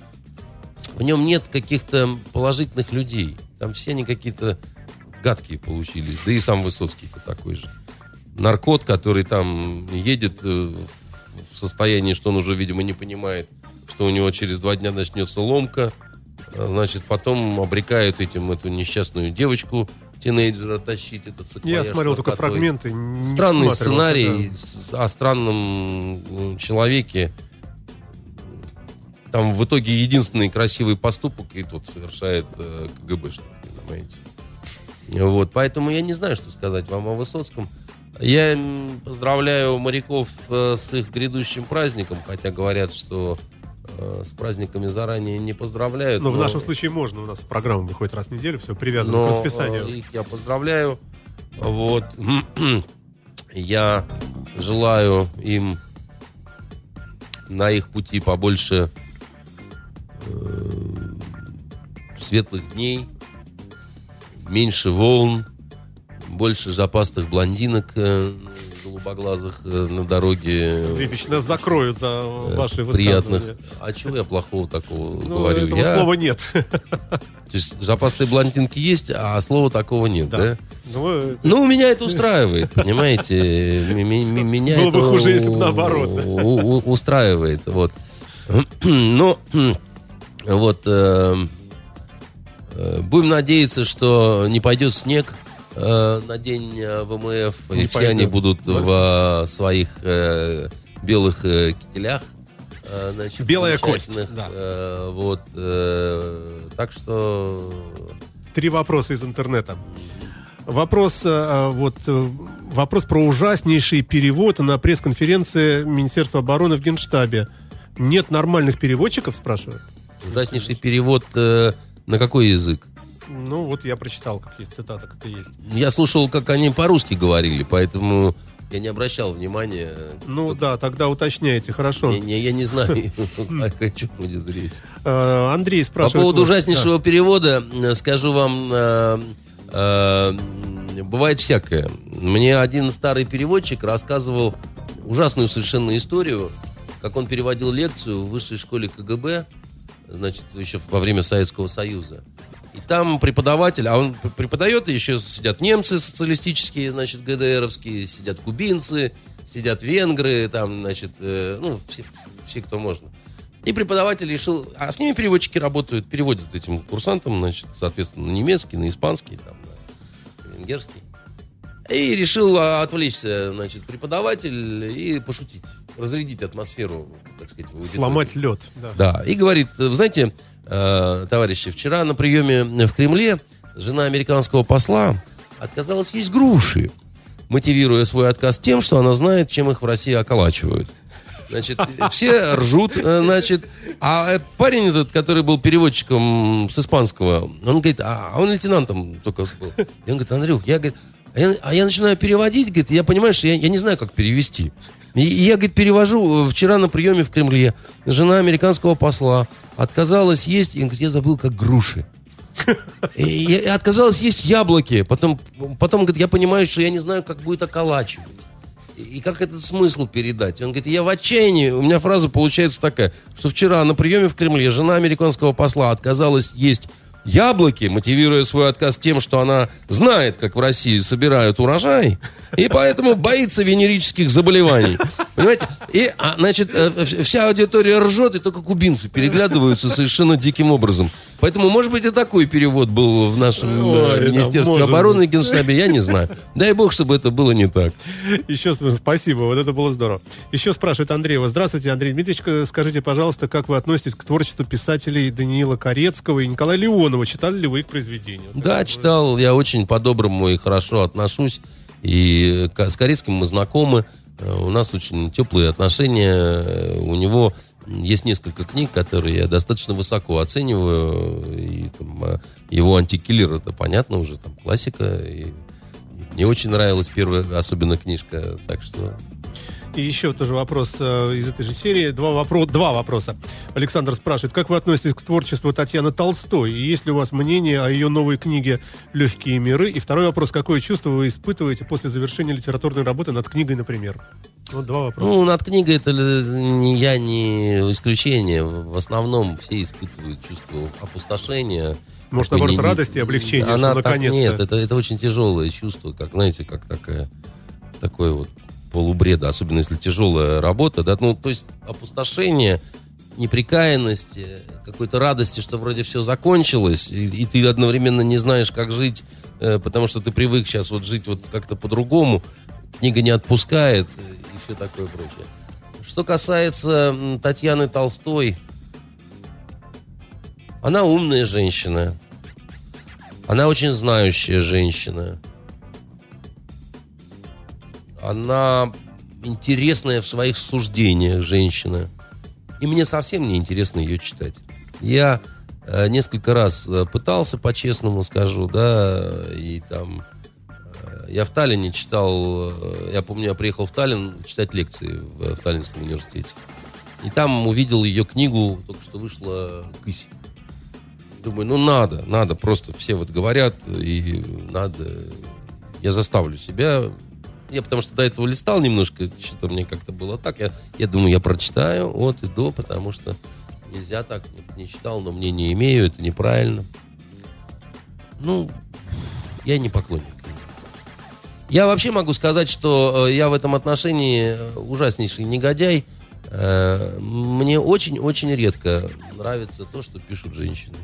в нем нет каких-то положительных людей. Там все они какие-то гадкие получились. Да и сам Высоцкий-то такой же. Наркот, который там едет э, в состоянии, что он уже, видимо, не понимает, что у него через два дня начнется ломка. Значит, потом обрекают этим эту несчастную девочку, тинейджера, тащить этот Я саквояж смотрел только фрагменты. Странный сценарий да. о странном человеке. Там в итоге единственный красивый поступок и тот совершает э, КГБшник, понимаете. Вот, поэтому я не знаю, что сказать вам о Высоцком. Я поздравляю моряков э, с их грядущим праздником, хотя говорят, что с праздниками заранее не поздравляют. Но в нашем случае можно. У нас программа выходит раз в неделю, все привязано но к расписанию. э, их я поздравляю. Вот. Я желаю им на их пути побольше э, светлых дней, меньше волн, больше запастых блондинок э, голубоглазых э, на дороге. Андрей Ильич, нас закроют за э, ваши приятных. А чего я плохого такого Ну, говорю? этого Я- слова нет. То есть запастые блондинки есть, а слова такого нет, Да. да? Ну, э, Ну, меня это устраивает, понимаете? Меня Было бы хуже, если бы наоборот. Устраивает, вот. Но, вот, э, э, будем надеяться, что не пойдет снег э, на день э, ВМФ, Не и все они пойдет. будут в э, своих э, белых э, кителях. э, значит, Белая кость, да. Э, Вот, э, так что Три вопроса из интернета. Вопрос, э, вот, э, вопрос про ужаснейший перевод на пресс-конференции Министерства обороны в Генштабе. Нет нормальных переводчиков, спрашивают? ужаснейший перевод э, на какой язык? Ну, вот я прочитал, как есть цитата, как и есть. Я слушал, как они по-русски говорили, поэтому я не обращал внимания. Ну Кто- да, тогда уточняйте, хорошо. Я, не- я не знаю, о чем будет речь. Э, Андрей По спрашивает... поводу вас- ужаснейшего перевода э, скажу вам, э, бывает всякое. Мне один старый переводчик рассказывал ужасную совершенно историю, как он переводил лекцию в высшей школе КГБ, значит, еще во время Советского Союза. И там преподаватель, а он преподает, и еще сидят немцы социалистические, значит, ГДРовские, сидят кубинцы, сидят венгры, там, значит, э, ну, все, все, кто можно. И преподаватель решил, а с ними переводчики работают, переводят этим курсантам, значит, соответственно, на немецкий, на испанский, там, на венгерский. И решил а, отвлечься, значит, преподаватель и пошутить, разрядить атмосферу, так сказать, в аудитории. Сломать лед. Да. Да, и говорит, вы знаете, э, товарищи, вчера на приеме в Кремле жена американского посла отказалась есть груши, мотивируя свой отказ тем, что она знает, чем их в России околачивают. Значит, все ржут, э, значит, а парень этот, который был переводчиком с испанского, он говорит, а он лейтенантом только был. И он говорит, Андрюх, я, говорит, а я, а я начинаю переводить, говорит, я понимаю, что я, я не знаю, как перевести. И, и я, говорит, перевожу, э, вчера на приеме в Кремле, жена американского посла отказалась есть, и он говорит, я забыл, как груши. И, отказалась есть яблоки. Потом, потом, говорит, я понимаю, что я не знаю, как будет околачивать. И как этот смысл передать? Он говорит, я в отчаянии. У меня фраза получается такая, что вчера на приеме в Кремле жена американского посла отказалась есть яблоки, мотивируя свой отказ тем, что она знает, как в России собирают урожай, и поэтому боится венерических заболеваний. Понимаете? И, а, значит, э, вс- вся аудитория ржет, и только кубинцы переглядываются совершенно диким образом. Поэтому, может быть, и такой перевод был в нашем э, Ой, да, Министерстве может обороны и. Генштабе, я не знаю. Дай бог, чтобы это было не так. Еще сп- спасибо, вот это было здорово. Еще спрашивает Андреева. Здравствуйте, Андрей Дмитриевич. Скажите, пожалуйста, как вы относитесь к творчеству писателей Даниила Корецкого и Николая Леонова? Читали ли вы их произведения? Вот Да, читал, я очень по-доброму и хорошо отношусь. И с Корейским мы знакомы. Э, У нас очень теплые отношения. Э, У него есть несколько книг, которые я достаточно высоко оцениваю. И там, э, его антикиллер, это понятно уже, там классика. И мне очень нравилась первая, особенно книжка. Так что И еще тоже вопрос э, из этой же серии. Два, вопро- два вопроса. Александр спрашивает, как вы относитесь к творчеству Татьяны Толстой? И есть ли у вас мнение о ее новой книге «Легкие миры»? И второй вопрос, какое чувство вы испытываете после завершения литературной работы над книгой, например? Вот два вопроса. Ну, над книгой это не я, не исключение. В основном все испытывают чувство опустошения. Может, наоборот, не- радости и облегчения, Она что так- наконец-то. Нет, это, это очень тяжелое чувство, как, знаете, как такая, такое вот полубреда, особенно если тяжелая работа, да, ну, то есть опустошение, неприкаянность, какой-то радости, что вроде все закончилось, и, и ты одновременно не знаешь, как жить, э, потому что ты привык сейчас вот жить вот как-то по-другому, книга не отпускает э, и все такое прочее. Что касается Татьяны Толстой, она умная женщина, она очень знающая женщина, она интересная в своих суждениях женщина. И мне совсем не интересно ее читать. Я э, несколько раз э, пытался, по-честному скажу, да, и там... э, я в Таллине читал, э, я помню, я приехал в Таллин читать лекции в, в Таллинском университете. И там увидел ее книгу, только что вышла «Кысь». Думаю, ну надо, надо, просто все вот говорят, и надо, я заставлю себя. Я потому что до этого листал немножко, что-то мне как-то было так. Я, я думаю, я прочитаю от и до, потому что нельзя так, не читал, но мнение имею, это неправильно. Ну, я не поклонник. Я вообще могу сказать, что э, я в этом отношении э, ужаснейший негодяй. Э, Мне очень-очень редко нравится то, что пишут женщины.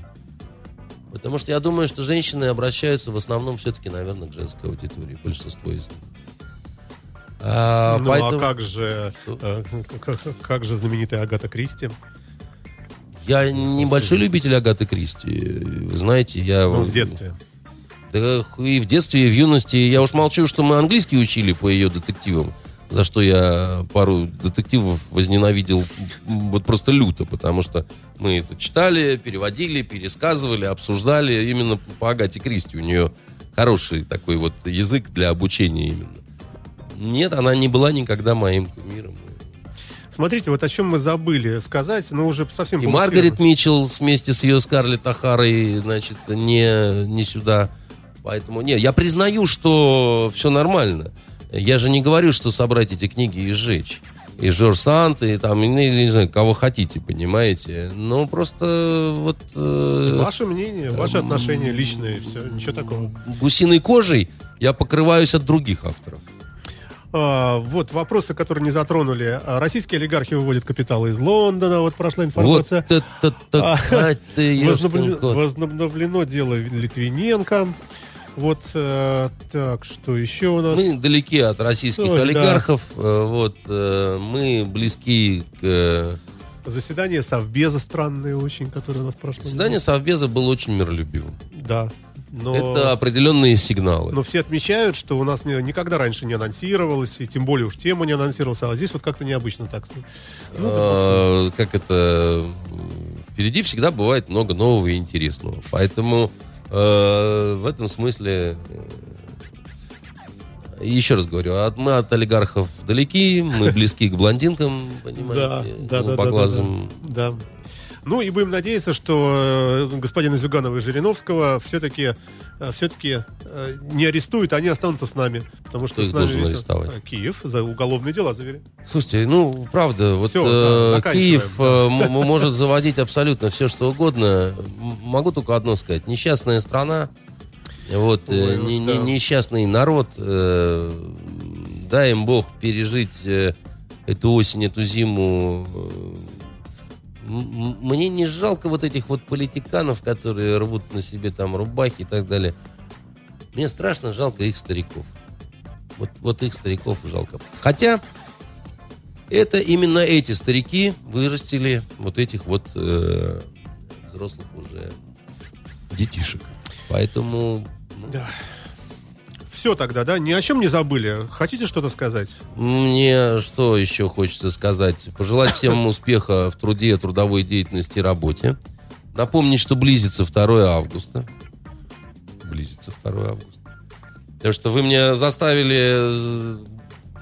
Потому что я думаю, что женщины обращаются в основном все-таки, наверное, к женской аудитории, большинство из них. А, ну, поэтому а как же, Что? э, как, как же знаменитая Агата Кристи? я небольшой любитель Агаты Кристи. Вы знаете, я... Ну, в детстве. Да и в детстве, и в юности. Я уж молчу, что мы английский учили по ее детективам, за что я пару детективов возненавидел вот просто люто, потому что мы это читали, переводили, пересказывали, обсуждали именно по Агате Кристи. У нее хороший такой вот язык для обучения именно. Нет, она не была никогда моим кумиром. Смотрите, вот о чем мы забыли сказать, но уже совсем... И. Маргарет Митчелл вместе с ее Скарлетт Охарой, значит, не, не сюда. Поэтому, нет, я признаю, что все нормально. Я же не говорю, что собрать эти книги и сжечь. И Жорж Сант, и там, и, не, не знаю, кого хотите, понимаете. Ну, просто вот... э, Ваше мнение, ваши отношения личные, все, ничего такого. гусиной кожей я покрываюсь от других авторов. А, вот вопросы, которые не затронули. А, Российские олигархи выводят капиталы из Лондона, вот прошла Вот информация. это А, ты, Возобновлено, дело Литвиненко. Вот э, так, что еще у нас? Мы далеки от российских Ой, олигархов. э, Вот, э, мы близки к... Заседание Совбеза странное очень, которое у нас прошло. Заседание Совбеза было очень миролюбивым. Да. Но, Это определенные сигналы. но все отмечают, что у нас ни- никогда раньше не анонсировалось, и тем более уж тема не анонсировалась, а здесь вот как-то необычно так. Ну, это Э, как это... Впереди всегда бывает много нового и интересного. Поэтому э, в этом смысле... э, Еще раз говорю, мы от олигархов далеки, мы близки к блондинкам, понимаете, да, да, да, по глазам. да. Да. Ну и будем надеяться, что э, господина Зюганова и Жириновского все-таки все-таки не арестуют, они останутся с нами. Потому что Кто их с нами должен арестовать? э, Киев за уголовные дела завели. Слушайте, ну, правда, вот Всё, э, да, Киев э, может заводить абсолютно все, что угодно. Могу только одно сказать. Несчастная страна, вот, э, Ой, вот не- да. не- несчастный народ, э, дай им Бог пережить э, эту осень, эту зиму. Мне не жалко вот этих вот политиканов, которые рвут на себе там рубахи и так далее. Мне страшно жалко их стариков. Вот, вот их стариков жалко. Хотя это именно эти старики вырастили вот этих вот э, взрослых уже детишек. Поэтому ну, Да. Все тогда, да? Ни о чем не забыли. Хотите что-то сказать? мне что еще хочется сказать? Пожелать всем успеха в труде, трудовой деятельности и работе. Напомнить, что близится 2 августа. Близится 2 августа. Потому что вы меня заставили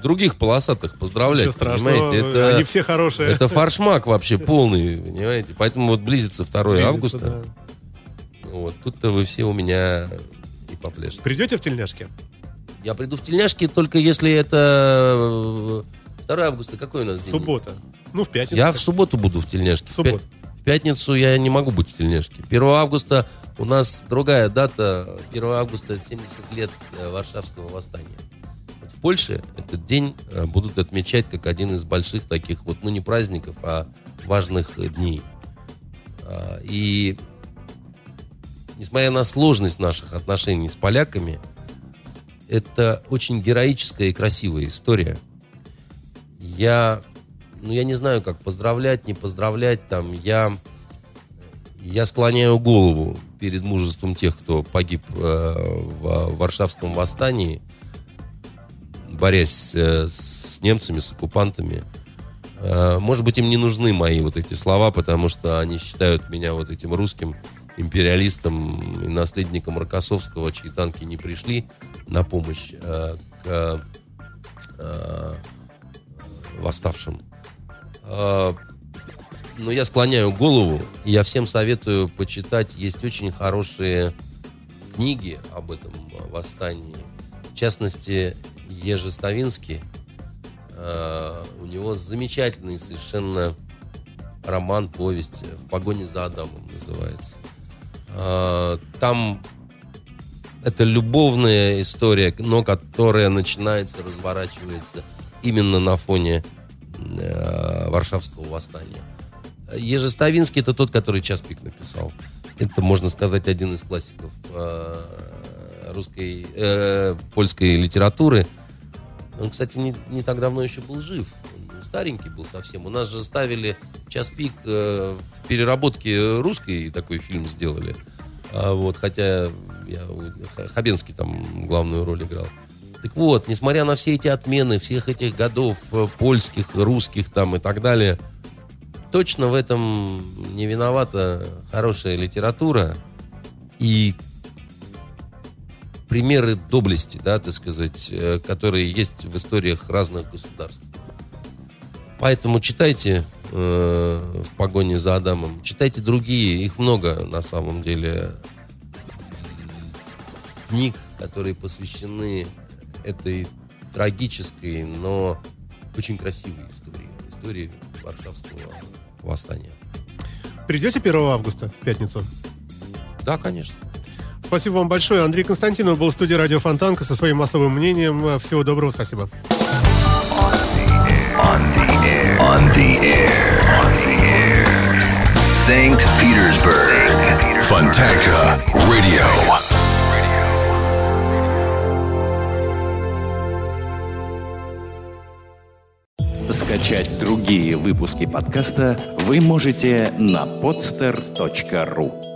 других полосатых поздравлять. Ничего страшного, понимаете? Это, они все хорошие. это фаршмак вообще полный, понимаете? Поэтому вот близится 2 Близится, августа. да. Вот, тут-то вы все у меня и попляшете. Придете в тельняшке? Я приду в тельняшки только если это э, 2 августа. Какой у нас день? Суббота. Ну, в пятницу. Я в субботу буду в тельняшке. В субботу. В пятницу я не могу быть в тельняшке. 1 августа у нас другая дата. 1 августа 70 лет э, Варшавского восстания. Вот в Польше этот день э, будут отмечать как один из больших таких вот, ну не праздников, а важных э, дней. А, И несмотря на сложность наших отношений с поляками, это очень героическая и красивая история. Я, ну, я не знаю, как поздравлять, не поздравлять. Там я, я склоняю голову перед мужеством тех, кто погиб э, в Варшавском восстании, борясь э, с немцами, с оккупантами. Э, может быть, им не нужны мои вот эти слова, потому что они считают меня вот этим русским империалистом и наследником Рокоссовского, чьи танки не пришли на помощь э, к э, восставшим. Э, но я склоняю голову, и я всем советую почитать. Есть очень хорошие книги об этом восстании. В частности, Ежи Ставинский. Э, у него замечательный совершенно роман, повесть «В погоне за Адамом» называется. Э, Там это любовная история, но которая начинается, разворачивается именно на фоне э, Варшавского восстания. Ежеставинский это тот, который час пик написал. Это, можно сказать, один из классиков э, русской, э, польской литературы. Он, кстати, не, не так давно еще был жив. Старенький был совсем. У нас же ставили час пик э, в переработке русской такой фильм сделали. А вот, хотя я, Хабенский там главную роль играл. Так вот, несмотря на все эти отмены, всех этих годов э, польских, русских там и так далее, точно в этом не виновата хорошая литература и примеры доблести, да, так сказать, э, которые есть в историях разных государств. Поэтому читайте э, в погоне за Адамом, читайте другие, их много на самом деле книг, которые посвящены этой трагической, но очень красивой истории, истории Варшавского восстания. Придете 1 августа в пятницу? Да, конечно. Спасибо вам большое. Андрей Константинов был в студии Радио Фонтанка со своим особым мнением. Всего доброго, спасибо. On the air. St. Petersburg. Fontanka Radio. Скачать другие выпуски подкаста вы можете на podster.ru